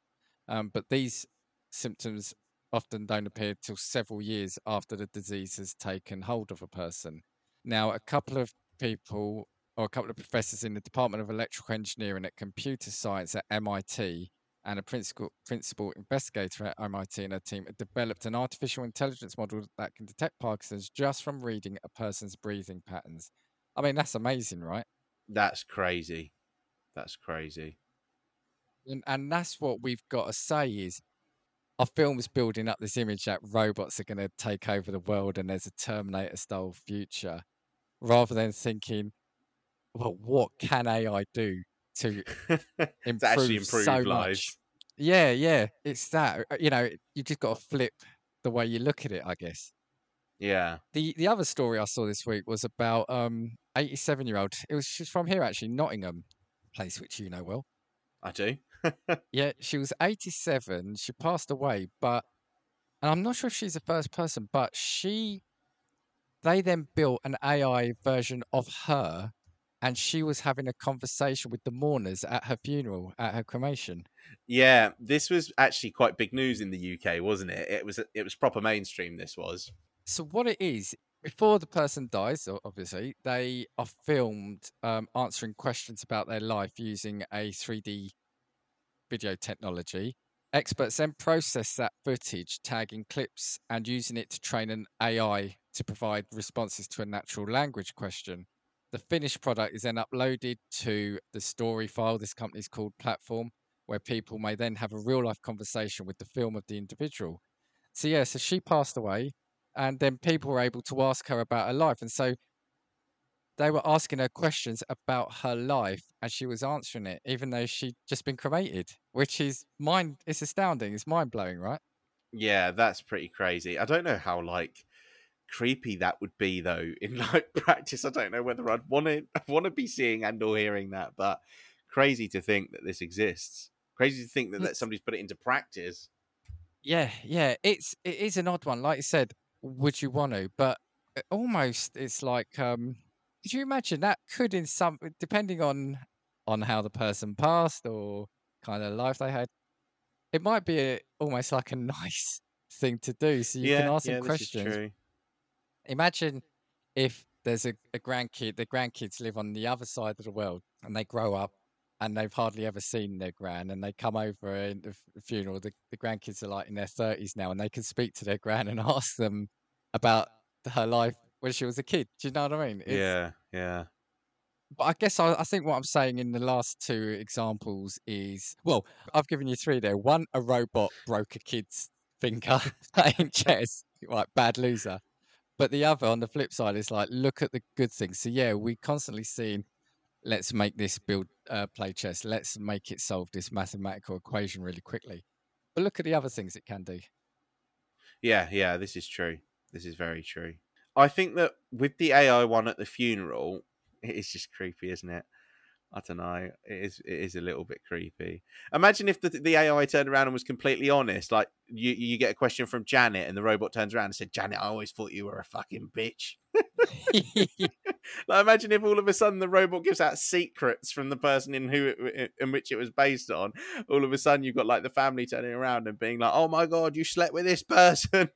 Um, but these symptoms often don't appear till several years after the disease has taken hold of a person. Now, a couple of people or a couple of professors in the Department of Electrical Engineering at Computer Science at MIT and a principal, principal investigator at MIT and her team developed an artificial intelligence model that can detect Parkinson's just from reading a person's breathing patterns. I mean, that's amazing, right? That's crazy. That's crazy. And, and that's what we've got to say is our film's building up this image that robots are going to take over the world and there's a Terminator style future, rather than thinking, well, what can AI do to [LAUGHS] to improve, actually improve so lives. Yeah, yeah, it's that. uh, You know, you just got to flip the way you look at it, I guess. Yeah. The the other story I saw this week was about um 87 year old. It was she's from here actually, Nottingham, place which you know well. I do. [LAUGHS] Yeah, she was 87. She passed away, but and I'm not sure if she's the first person, but she they then built an AI version of her and she was having a conversation with the mourners at her funeral, at her cremation. Yeah, this was actually quite big news in the UK, wasn't it? It was it was proper mainstream. This was. So what it is, before the person dies, obviously, they are filmed um, answering questions about their life using a 3D video technology. Experts then process that footage, tagging clips and using it to train an AI to provide responses to a natural language question. The finished product is then uploaded to the StoryFile. This company is called Platform, where people may then have a real life conversation with the film of the individual. So, yeah, so she passed away, and then people were able to ask her about her life. And so they were asking her questions about her life and she was answering it, even though she'd just been cremated, which is mind, it's astounding. It's mind blowing, right? Yeah, that's pretty crazy. I don't know how like creepy that would be though [LAUGHS] in like practice. I don't know whether I'd want to [LAUGHS] want to be seeing and or hearing that, but crazy to think that this exists. Crazy to think that, that somebody's put it into practice. Yeah, yeah. It's it is an odd one. Like you said, would you want to? But almost it's like um could you imagine that could in some depending on on how the person passed or kind of life they had, it might be a, almost like a [LAUGHS] nice thing to do. So you yeah, can ask yeah, them questions. Imagine if there's a, a grandkid, the grandkids live on the other side of the world and they grow up and they've hardly ever seen their gran and they come over in the funeral. The, the grandkids are like in their 30s now and they can speak to their gran and [LAUGHS] ask them about her life when she was a kid. Do you know what I mean? It's, Yeah, yeah. But I guess I, I think what I'm saying in the last two examples is well, I've given you three there. One, a robot broke a kid's finger [LAUGHS] playing chess, like bad loser. But the other, on the flip side, is like look at the good things. So yeah, we constantly seeing let's make this build uh, play chess. Let's make it solve this mathematical equation really quickly. But look at the other things it can do. Yeah, yeah, this is true. This is very true. I think that with the AI one at the funeral, it is just creepy, isn't it? I don't know. It is. It is a little bit creepy. Imagine if the the AI turned around and was completely honest. Like you, you get a question from Janet, and the robot turns around and said, "Janet, I always thought you were a fucking bitch." [LAUGHS] Like, imagine if all of a sudden the robot gives out secrets from the person in who it, in which it was based on. All of a sudden, you've got like the family turning around and being like, "Oh my god, you slept with this person."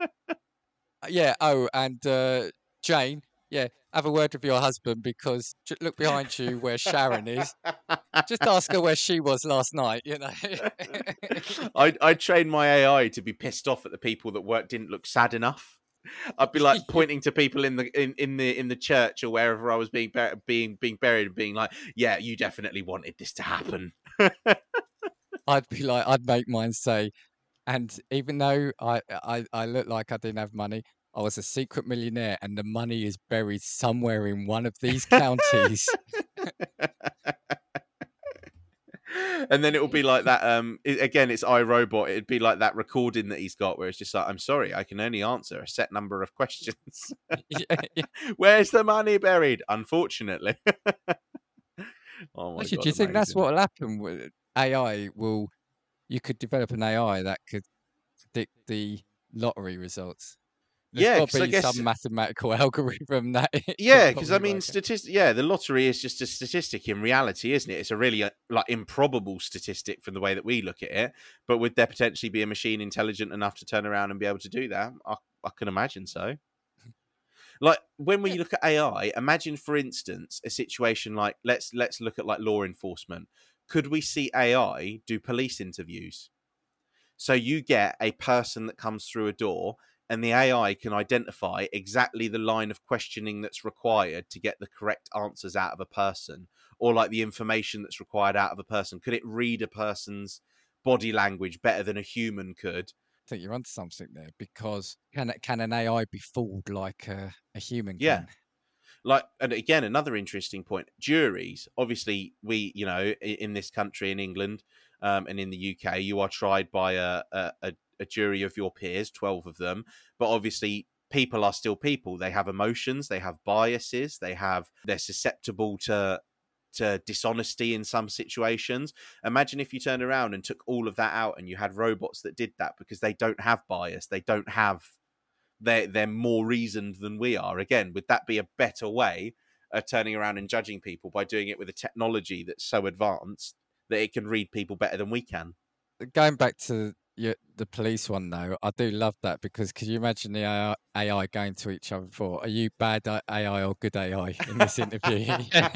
[LAUGHS] yeah. Oh, and uh, Jane, yeah, have a word with your husband because look behind you where Sharon is. Just ask her where [LAUGHS] she was last night. You know. [LAUGHS] I I trained my AI to be pissed off at the people that work didn't look sad enough. I'd be like [LAUGHS] pointing to people in the in, in the in the church or wherever I was being bur- being being buried and being like, "Yeah, you definitely wanted this to happen." I'd be like, I'd make mine say, and even though I, I, I look like I didn't have money, I was a secret millionaire, and the money is buried somewhere in one of these counties. [LAUGHS] and then it will be like that. Um, i- again, it's iRobot. It'd be like that recording that he's got, where it's just like, "I'm sorry, I can only answer a set number of questions. Yeah, yeah. [LAUGHS] Where's the money buried? Unfortunately." [LAUGHS] oh my Actually, god! do you think that's what will happen with AI? Will you could develop an AI that could predict the lottery results? There's Yeah, got 'cause to I guess- some mathematical [LAUGHS] algorithm that. [LAUGHS] Yeah, because I mean, statistic. Yeah, the lottery is just a statistic in reality, isn't it? It's a really uh, like improbable statistic from the way that we look at it. But would there potentially be a machine intelligent enough to turn around and be able to do that? I, I can imagine so. Like when we look at AI, imagine, for instance, a situation like let's let's look at like law enforcement. Could we see AI do police interviews? So you get a person that comes through a door and the AI can identify exactly the line of questioning that's required to get the correct answers out of a person, or like the information that's required out of a person. Could it read a person's body language better than a human could? I think you're onto something there because can can an AI be fooled like a, a human Yeah. can? Like, and again, another interesting point: juries. Obviously, we, you know, in this country, in England, um, and in the UK, you are tried by a, a a jury of your peers, twelve of them. But obviously, people are still people. They have emotions, they have biases, they have they're susceptible to to dishonesty in some situations. Imagine if you turned around and took all of that out and you had robots that did that because they don't have bias, they don't have they're they're more reasoned than we are. Again, would that be a better way of turning around and judging people by doing it with a technology that's so advanced that it can read people better than we can? Going back to your, the police one though, I do love that because could you imagine the AI, AI going to each other for, are you bad AI or good AI in this interview? [LAUGHS]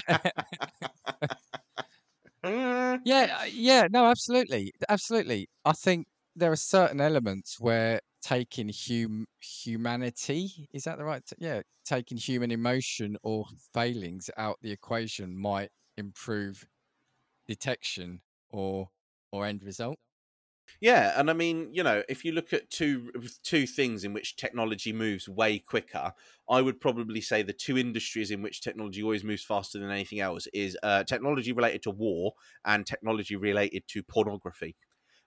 Yeah, uh, yeah, no, absolutely, absolutely. I think there are certain elements where taking hum humanity, is that the right? Yeah, taking human emotion or failings out the equation might improve detection or or end result. Yeah, and I mean, you know, if you look at two two things in which technology moves way quicker, I would probably say the two industries in which technology always moves faster than anything else is uh, technology related to war and technology related to pornography.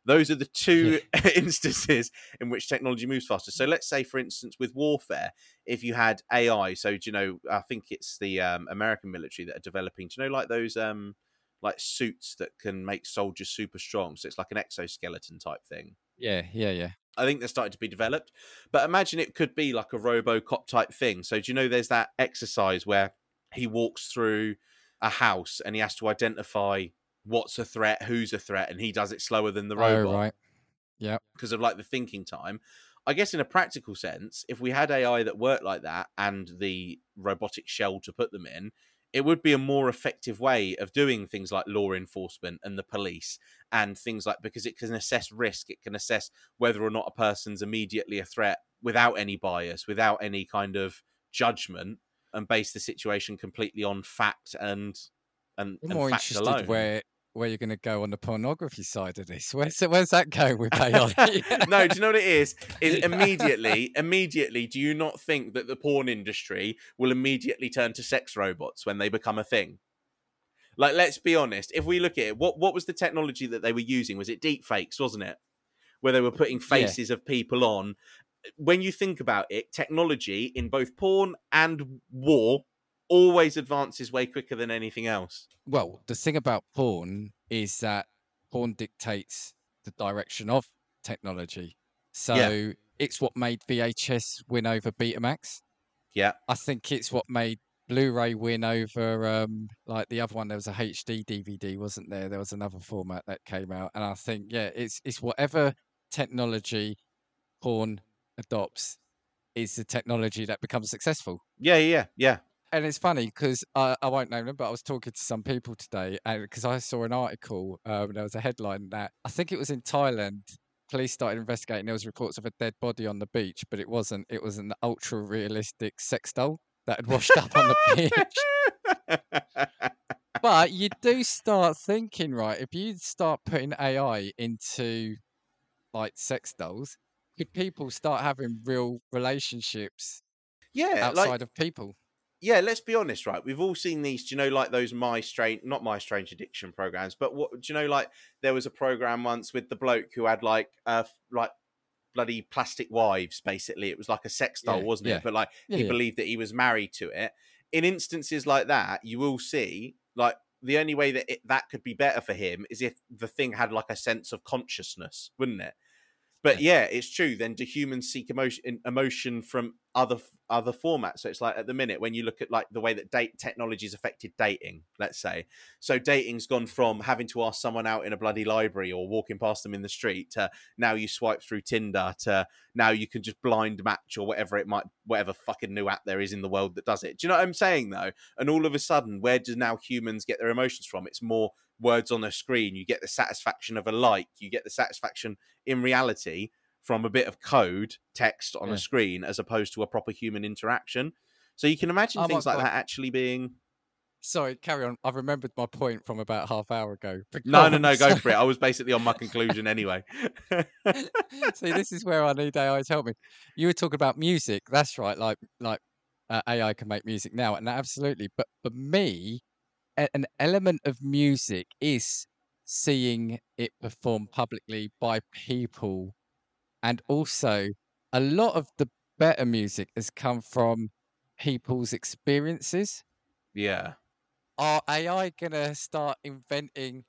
Those are the two [LAUGHS] [LAUGHS] instances in which technology moves faster. So let's say, for instance, with warfare, if you had AI, so do you know, I think it's the um, American military that are developing. Do you know, like those um, like suits that can make soldiers super strong? So it's like an exoskeleton type thing. Yeah, yeah, yeah. I think they're starting to be developed. But imagine it could be like a RoboCop type thing. So do you know there's that exercise where he walks through a house and he has to identify what's a threat, who's a threat, and he does it slower than the Oh, robot right. Yeah. because of like the thinking time. I guess in a practical sense, if we had AI that worked like that and the robotic shell to put them in, it would be a more effective way of doing things like law enforcement and the police and things like because it can assess risk, it can assess whether or not a person's immediately a threat without any bias, without any kind of judgment, and base the situation completely on fact and and, I'm and more interested alone. where where you're going to go on the pornography side of this. [LAUGHS] Where's where's that going with [LAUGHS] AI? no, do you know what it is? [LAUGHS] Is immediately, immediately, do you not think that the porn industry will immediately turn to sex robots when they become a thing? Like, let's be honest. If we look at it, what what was the technology that they were using? Was it deep fakes, wasn't it? Where they were putting Yeah. faces of people on. When you think about it, technology in both porn and war always advances way quicker than anything else. well, the thing about porn is that porn dictates the direction of technology. So it's what made VHS win over Betamax. Yeah. I think it's what made Blu-ray win over um like the other one. There was a HD DVD, wasn't there? There was another format that came out, and I think yeah, it's it's whatever technology porn adopts is the technology that becomes successful. Yeah, yeah, yeah. And it's funny because I, I won't name them, but I was talking to some people today, and because I saw an article, um, there was a headline that I think it was in Thailand. Police started investigating. There was reports of a dead body on the beach, but it wasn't. It was an ultra realistic sex doll that had washed up on the [LAUGHS] beach. But you do start thinking, right? If you start putting AI into like sex dolls, could people start having real relationships yeah, outside like of people? Yeah, let's be honest, right? We've all seen these. Do you know, like those my strange, not my strange addiction programs, but what do you know? Like there was a program once with the bloke who had like uh like bloody plastic wives. Basically, it was like a sex doll, Yeah, wasn't yeah. it? But like Yeah, he believed that he was married to it. In instances like that, you will see like the only way that it, that could be better for him is if the thing had like a sense of consciousness, wouldn't it? But yeah, it's true. Then do humans seek emotion emotion from other other formats? So it's like at the minute when you look at like the way that date technology has affected dating, let's say. So dating's gone from having to ask someone out in a bloody library or walking past them in the street to now you swipe through Tinder to now you can just blind match or whatever it might whatever fucking new app there is in the world that does it. Do you know what I'm saying though? And all of a sudden, where do now humans get their emotions from? It's more words on a screen. You get the satisfaction of a like. You get the satisfaction in reality from a bit of code text on Yeah. a screen as opposed to a proper human interaction. So you can imagine Oh things like God. that actually being. Sorry, carry on. I've remembered my point from about half hour ago. [LAUGHS] No, no, no, go for it. I was basically on my conclusion anyway. [LAUGHS] See, this is where I need AI's help me. You were talking about music. That's right. Like, like uh, AI can make music now, and absolutely. But for me, a- an element of music is seeing it performed publicly by people, and also a lot of the better music has come from people's experiences. yeah. Are AI gonna start inventing?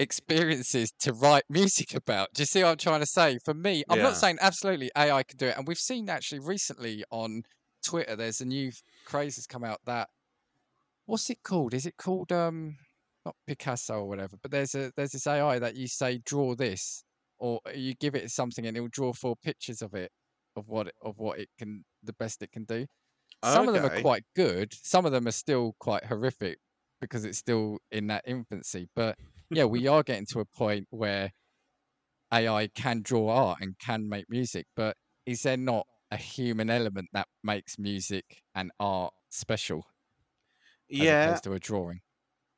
experiences to write [LAUGHS] music about. Do you see what I'm trying to say? For me, I'm Yeah. not saying absolutely AI can do it. And we've seen actually recently on Twitter, there's a new craze has come out that what's it called? Is it called um not Picasso or whatever, but there's a there's this AI that you say draw this or uh, you give it something and it'll draw four pictures of it of what it, of what it can the best it can do. Some of them are quite good. Some of them are still quite horrific because it's still in that infancy. But yeah, we are getting to a point where AI can draw art and can make music, but is there not a human element that makes music and art special as Yeah. opposed to a drawing?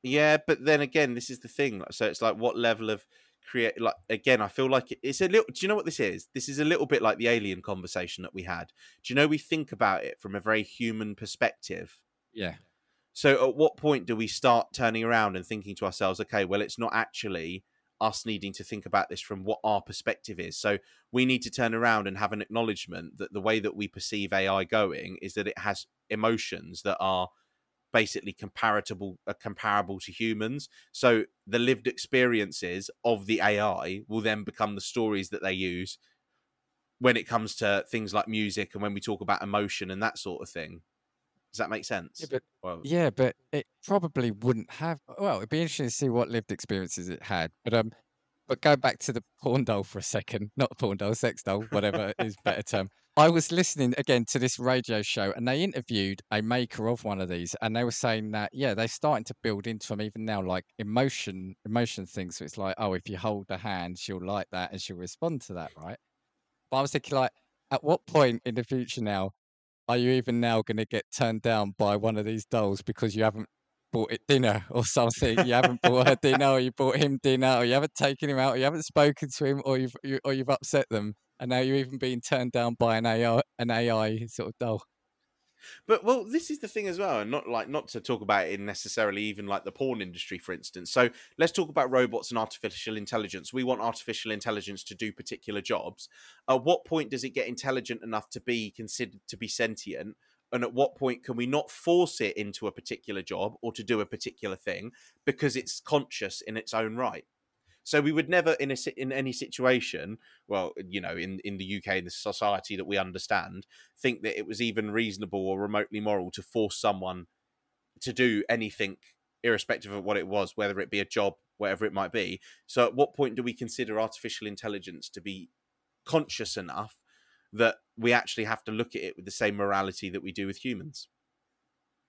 Yeah, but then again, this is the thing. So it's like what level of create like again, I feel like it's a little do you know what this is? This is a little bit like the alien conversation that we had. Do you know we think about it from a very human perspective? Yeah. So at what point do we start turning around and thinking to ourselves, okay, well it's not actually us needing to think about this from what our perspective is. So we need to turn around and have an acknowledgement that the way that we perceive AI going is that it has emotions that are basically comparable uh, comparable to humans so the lived experiences of the ai will then become the stories that they use when it comes to things like music and when we talk about emotion and that sort of thing does that make sense Yeah, but well, yeah, but it probably wouldn't have. Well, it'd be interesting to see what lived experiences it had. But um, but go back to the porn doll for a second. Not porn doll, sex doll, whatever is better term. I was listening again to this radio show, and they interviewed a maker of one of these, and they were saying that yeah, they're starting to build into them even now, like emotion, emotion things. So it's like, oh, if you hold the hand, she'll like that, and she'll respond to that, right? But I was thinking, like, at what point in the future now are you even now going to get turned down by one of these dolls because you haven't bought it dinner or something? You haven't bought her dinner, or you bought him dinner, or you haven't taken him out, or you haven't spoken to him, or you've you, or you've upset them, and now you're even being turned down by an AI, an AI sort of doll. But well, this is the thing as well, and not like not to talk about it in necessarily even like the porn industry, for instance. So let's talk about robots and artificial intelligence. We want artificial intelligence to do particular jobs. At what point does it get intelligent enough to be considered to be sentient? And at what point can we not force it into a particular job or to do a particular thing because it's conscious in its own right? So we would never, in a in any situation, well, you know, in in the UK in the society that we understand, think that it was even reasonable or remotely moral to force someone to do anything, irrespective of what it was, whether it be a job, whatever it might be. So at what point do we consider artificial intelligence to be conscious enough that we actually have to look at it with the same morality that we do with humans?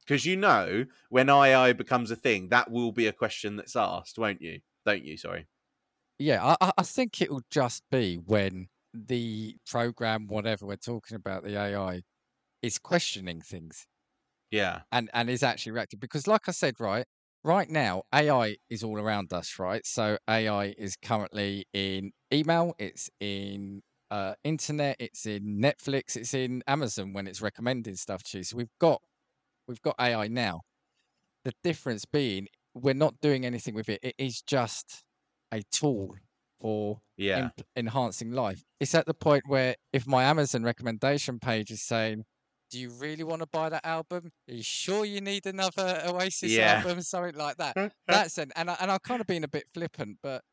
Because you know, when AI becomes a thing, that will be a question that's asked, won't you? Don't you? Sorry. Yeah, I, I- think it will just be when the program, whatever we're talking about, the AI, is questioning things. Yeah. and and is actually reactive because like i said right right now ai is all around us right so ai is currently in email it's in uh internet it's in netflix it's in amazon when it's recommending stuff to you so we've got we've got ai now the difference being we're not doing anything with it it is just a tool for Yeah. imp- enhancing life. It's at the point where if my Amazon recommendation page is saying, "Do you really want to buy that album? Are you sure you need another Oasis Yeah. album?" Something like that. That's an and I, and I'm kind of being a bit flippant, but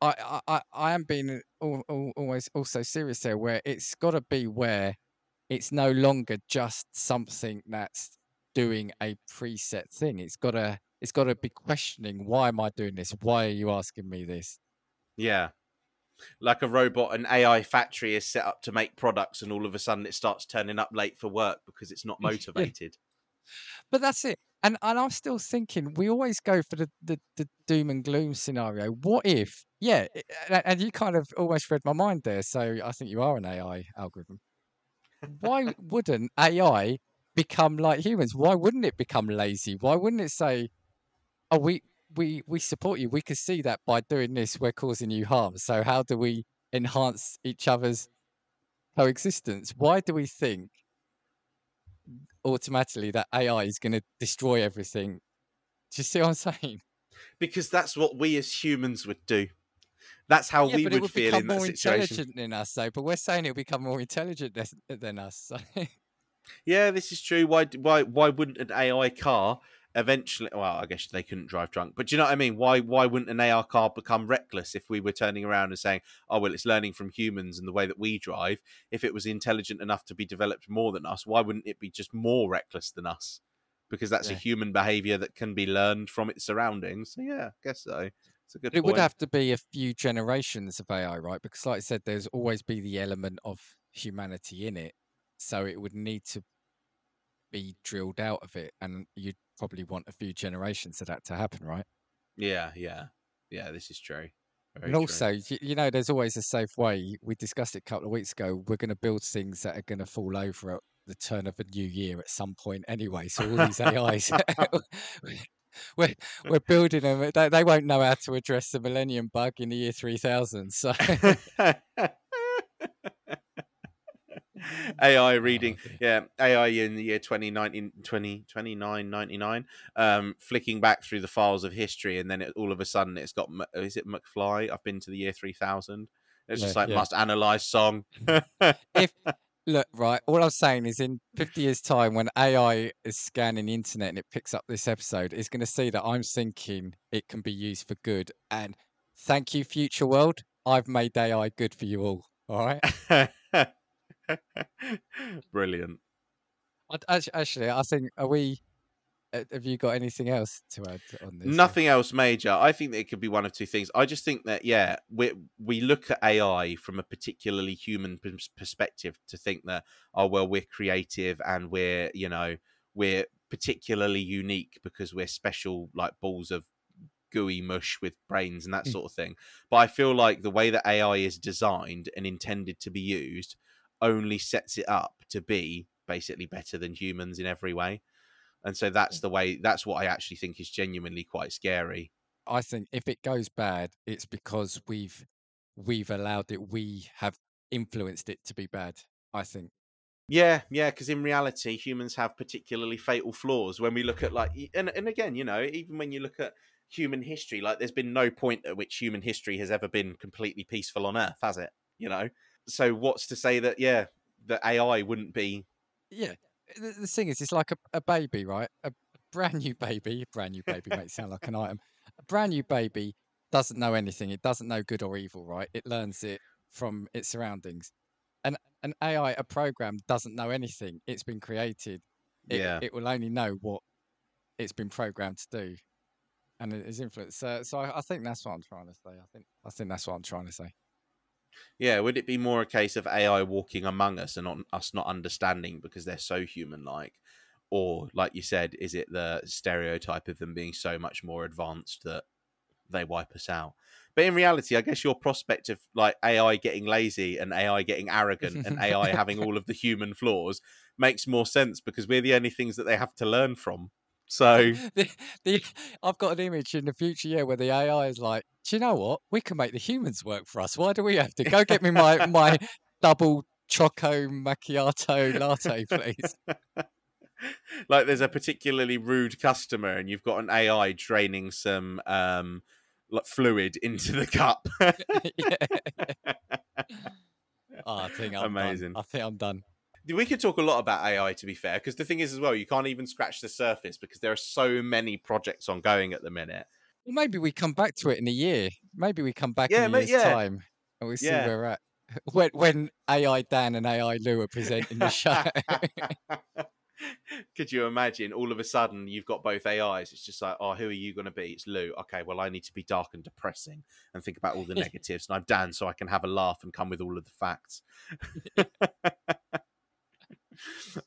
I, I, I, am being al- al- always also serious there, where it's got to be where it's no longer just something that's doing a preset thing. It's got to it's got to be questioning why am I doing this? Why are you asking me this? Yeah. Like a robot, an AI factory is set up to make products, and all of a sudden it starts turning up late for work because it's not [LAUGHS] Yeah. motivated. But that's it. And and I'm still thinking we always go for the, the, the doom and gloom scenario. What if? Yeah, i- a- and you kind of almost read my mind there. So I think you are an AI algorithm. Why [LAUGHS] wouldn't AI become like humans? Why wouldn't it become lazy? Why wouldn't it say, "Oh, we we we support you. We can see that by doing this, we're causing you harm. So how do we enhance each other's coexistence? Why do we think automatically that AI is going to destroy everything. Do you see what I'm saying? Because that's what we as humans would do. That's how yeah, we would, would feel in that more situation. intelligent than us, though. But we're saying it'll become more intelligent than, than us. So. Yeah, this is true. Why why why wouldn't an AI car eventually well, I guess they couldn't drive drunk. But do you know what I mean? Why why wouldn't an AI car become reckless if we were turning around and saying, "Oh, well, it's learning from humans and the way that we drive." If it was intelligent enough to be developed more than us, why wouldn't it be just more reckless than us? Because that's a human behavior that can be learned from its surroundings. So yeah, I guess so. It's a good it point. would have to be a few generations of AI, right? Because, like I said, there's always be the element of humanity in it. So it would need to be drilled out of it. And you'd probably want a few generations for that to happen, right? Yeah, yeah. Yeah, this is true. Very and true. also, y- you know, there's always a safe way. We discussed it a couple of weeks ago. We're going to build things that are going to fall over at the turn of a new year at some point anyway. So all these AIs, [LAUGHS] [LAUGHS] we're, we're building them. Uh, they, they won't know how to address the millennium bug in the year 3000. So [LAUGHS] AI [LAUGHS] reading, Oh, yeah, AI in the year 2019, 20, 2999, um, flicking back through the files of history, and then it, all of a sudden it's got, is it McFly? I've been to the year 3000. It's just like, yeah. must analyze song. [LAUGHS] if [LAUGHS] look right, all I'm saying is in 50 years' time, when AI is scanning the internet and it picks up this episode, it's going to see that I'm thinking it can be used for good. And thank you, future world. I've made AI good for you all. All right. [LAUGHS] Brilliant. Actually, I think are we? Have you got anything else to add on this? Nothing else major. I think that it could be one of two things. I just think that yeah, we we look at AI from a particularly human perspective to think that oh well we're creative and we're you know we're particularly unique because we're special like balls of gooey mush with brains and that Mm. sort of thing. But I feel like the way that AI is designed and intended to be used only sets it up to be basically better than humans in every way. And so that's mm. the way that's what I actually think is genuinely quite scary. I think if it goes bad, it's because we've we've allowed it. We have influenced it to be bad. I think. Yeah, yeah, because in reality, humans have particularly fatal flaws. When we look at like, and and again, you know, even when you look at human history, like, there's been no point at which human history has ever been completely peaceful on Earth, has it? You know, so what's to say that yeah, that AI wouldn't be? Yeah. The, the thing is, it's like a, a baby, right? A brand new baby, a brand new baby makes sound like an item. A brand new baby doesn't know anything. It doesn't know good or evil, right? It learns it from its surroundings. And an AI, a program, doesn't know anything. It's been created. It, Yeah. It will only know what it's been programmed to do, and it is influenced. So, so I, I think that's what I'm trying to say. I think I think that's what I'm trying to say. Yeah, would it be more a case of AI walking among us and not, us not understanding because they're so human-like, or like you said, is it the stereotype of them being so much more advanced that they wipe us out? But in reality, I guess your prospect of like AI getting lazy and AI getting arrogant and AI [LAUGHS] having all of the human flaws makes more sense because we're the only things that they have to learn from. So [LAUGHS] the, the I've got an image in the future, yeah, where the AI is like, do you know what? We can make the humans work for us. Why do we have to? Go get me my my double choco macchiato latte, please. [LAUGHS] like there's a particularly rude customer and you've got an AI draining some um like fluid into the cup. [LAUGHS] yeah. Oh, I think I'm Amazing. Done. I think I'm done. We could talk a lot about AI to be fair, because the thing is as well, you can't even scratch the surface because there are so many projects ongoing at the minute. Well, maybe we come back to it in a year. Maybe we come back Yeah, in a year's yeah. time and we see Yeah. where we're at. [LAUGHS] When, when AI Dan and AI Lou are presenting the show. [LAUGHS] Could you imagine all of a sudden you've got both AIs? It's just like, oh, who are you going to be? It's Lou. Okay, well, I need to be dark and depressing and think about all the [LAUGHS] negatives. And I'm Dan, so I can have a laugh and come with all of the facts.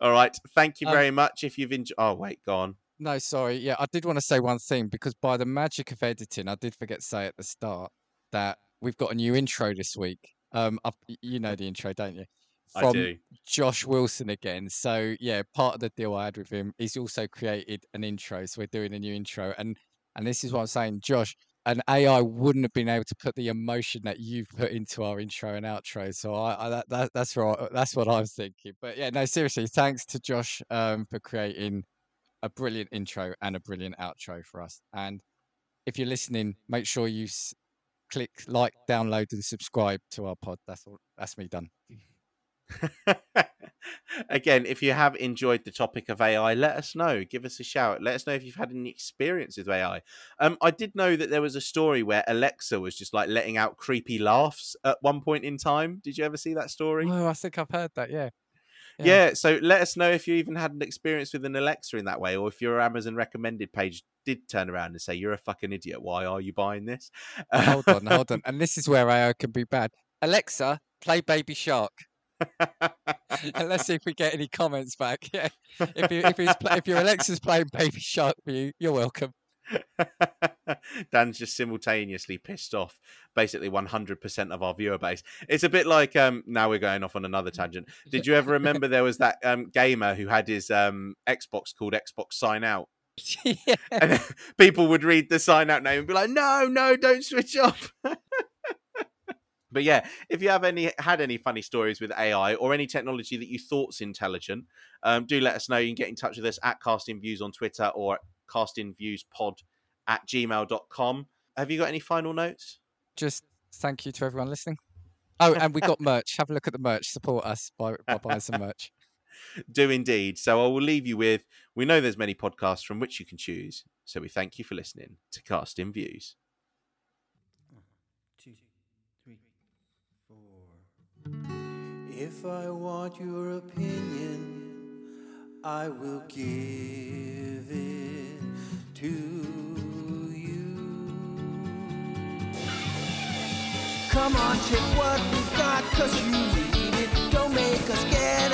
All right. Thank you Um, very much. If you've enjoyed. Oh, wait, go on. No, sorry. Yeah, I did want to say one thing because by the magic of editing, I did forget to say at the start that we've got a new intro this week. Um, I've, you know the intro, don't you? I do. Josh Wilson again. So yeah, part of the deal I had with him, he's also created an intro. So we're doing a new intro, and and this is what I'm saying, Josh. An AI wouldn't have been able to put the emotion that you've put into our intro and outro. So I, I that, that that's what that's what I was thinking. But yeah, no, seriously, thanks to Josh um, for creating a brilliant intro and a brilliant outro for us. And if you're listening, make sure you s- click like, download, and subscribe to our pod. That's all. That's me done. [LAUGHS] Again, if you have enjoyed the topic of AI, let us know. Give us a shout. Let us know if you've had any experience with AI. Um, I did know that there was a story where Alexa was just like letting out creepy laughs at one point in time. Did you ever see that story? Oh, I think I've heard that. Yeah. Yeah. so let us know if you even had an experience with an Alexa in that way, or if your Amazon recommended page did turn around and say, You're a fucking idiot. Why are you buying this? hold on, hold on. And this is where AI can be bad. Alexa, play Baby Shark. [LAUGHS] and let's see if we get any comments back. [LAUGHS] Yeah, if you, if, he's if your [LAUGHS] Alexa's playing Baby Shark for you, you're welcome. Dan's just simultaneously pissed off basically 100% of our viewer base. It's a bit like um now we're going off on another tangent. Did you ever remember there was that um gamer who had his um Xbox called Xbox Sign Out? yeah. And people would read the sign out name and be like, "No, no, don't switch off." But yeah, if you have any had any funny stories with AI or any technology that you thought's intelligent, um, do let us know. You can get in touch with us at Casting Views on Twitter or Casting at castingviewspod at gmail.com. Have you got any final notes? Just thank you to everyone listening. Oh, and we got [LAUGHS] merch. Have a look at the merch. Support us by, by buying some merch. [LAUGHS] Do indeed. So I will leave you with we know there's many podcasts from which you can choose. So we thank you for listening to Casting Views. Two, three, four. If I want your opinion, I will give it to you. Come on, take what we've got, cause you need it. Don't make us get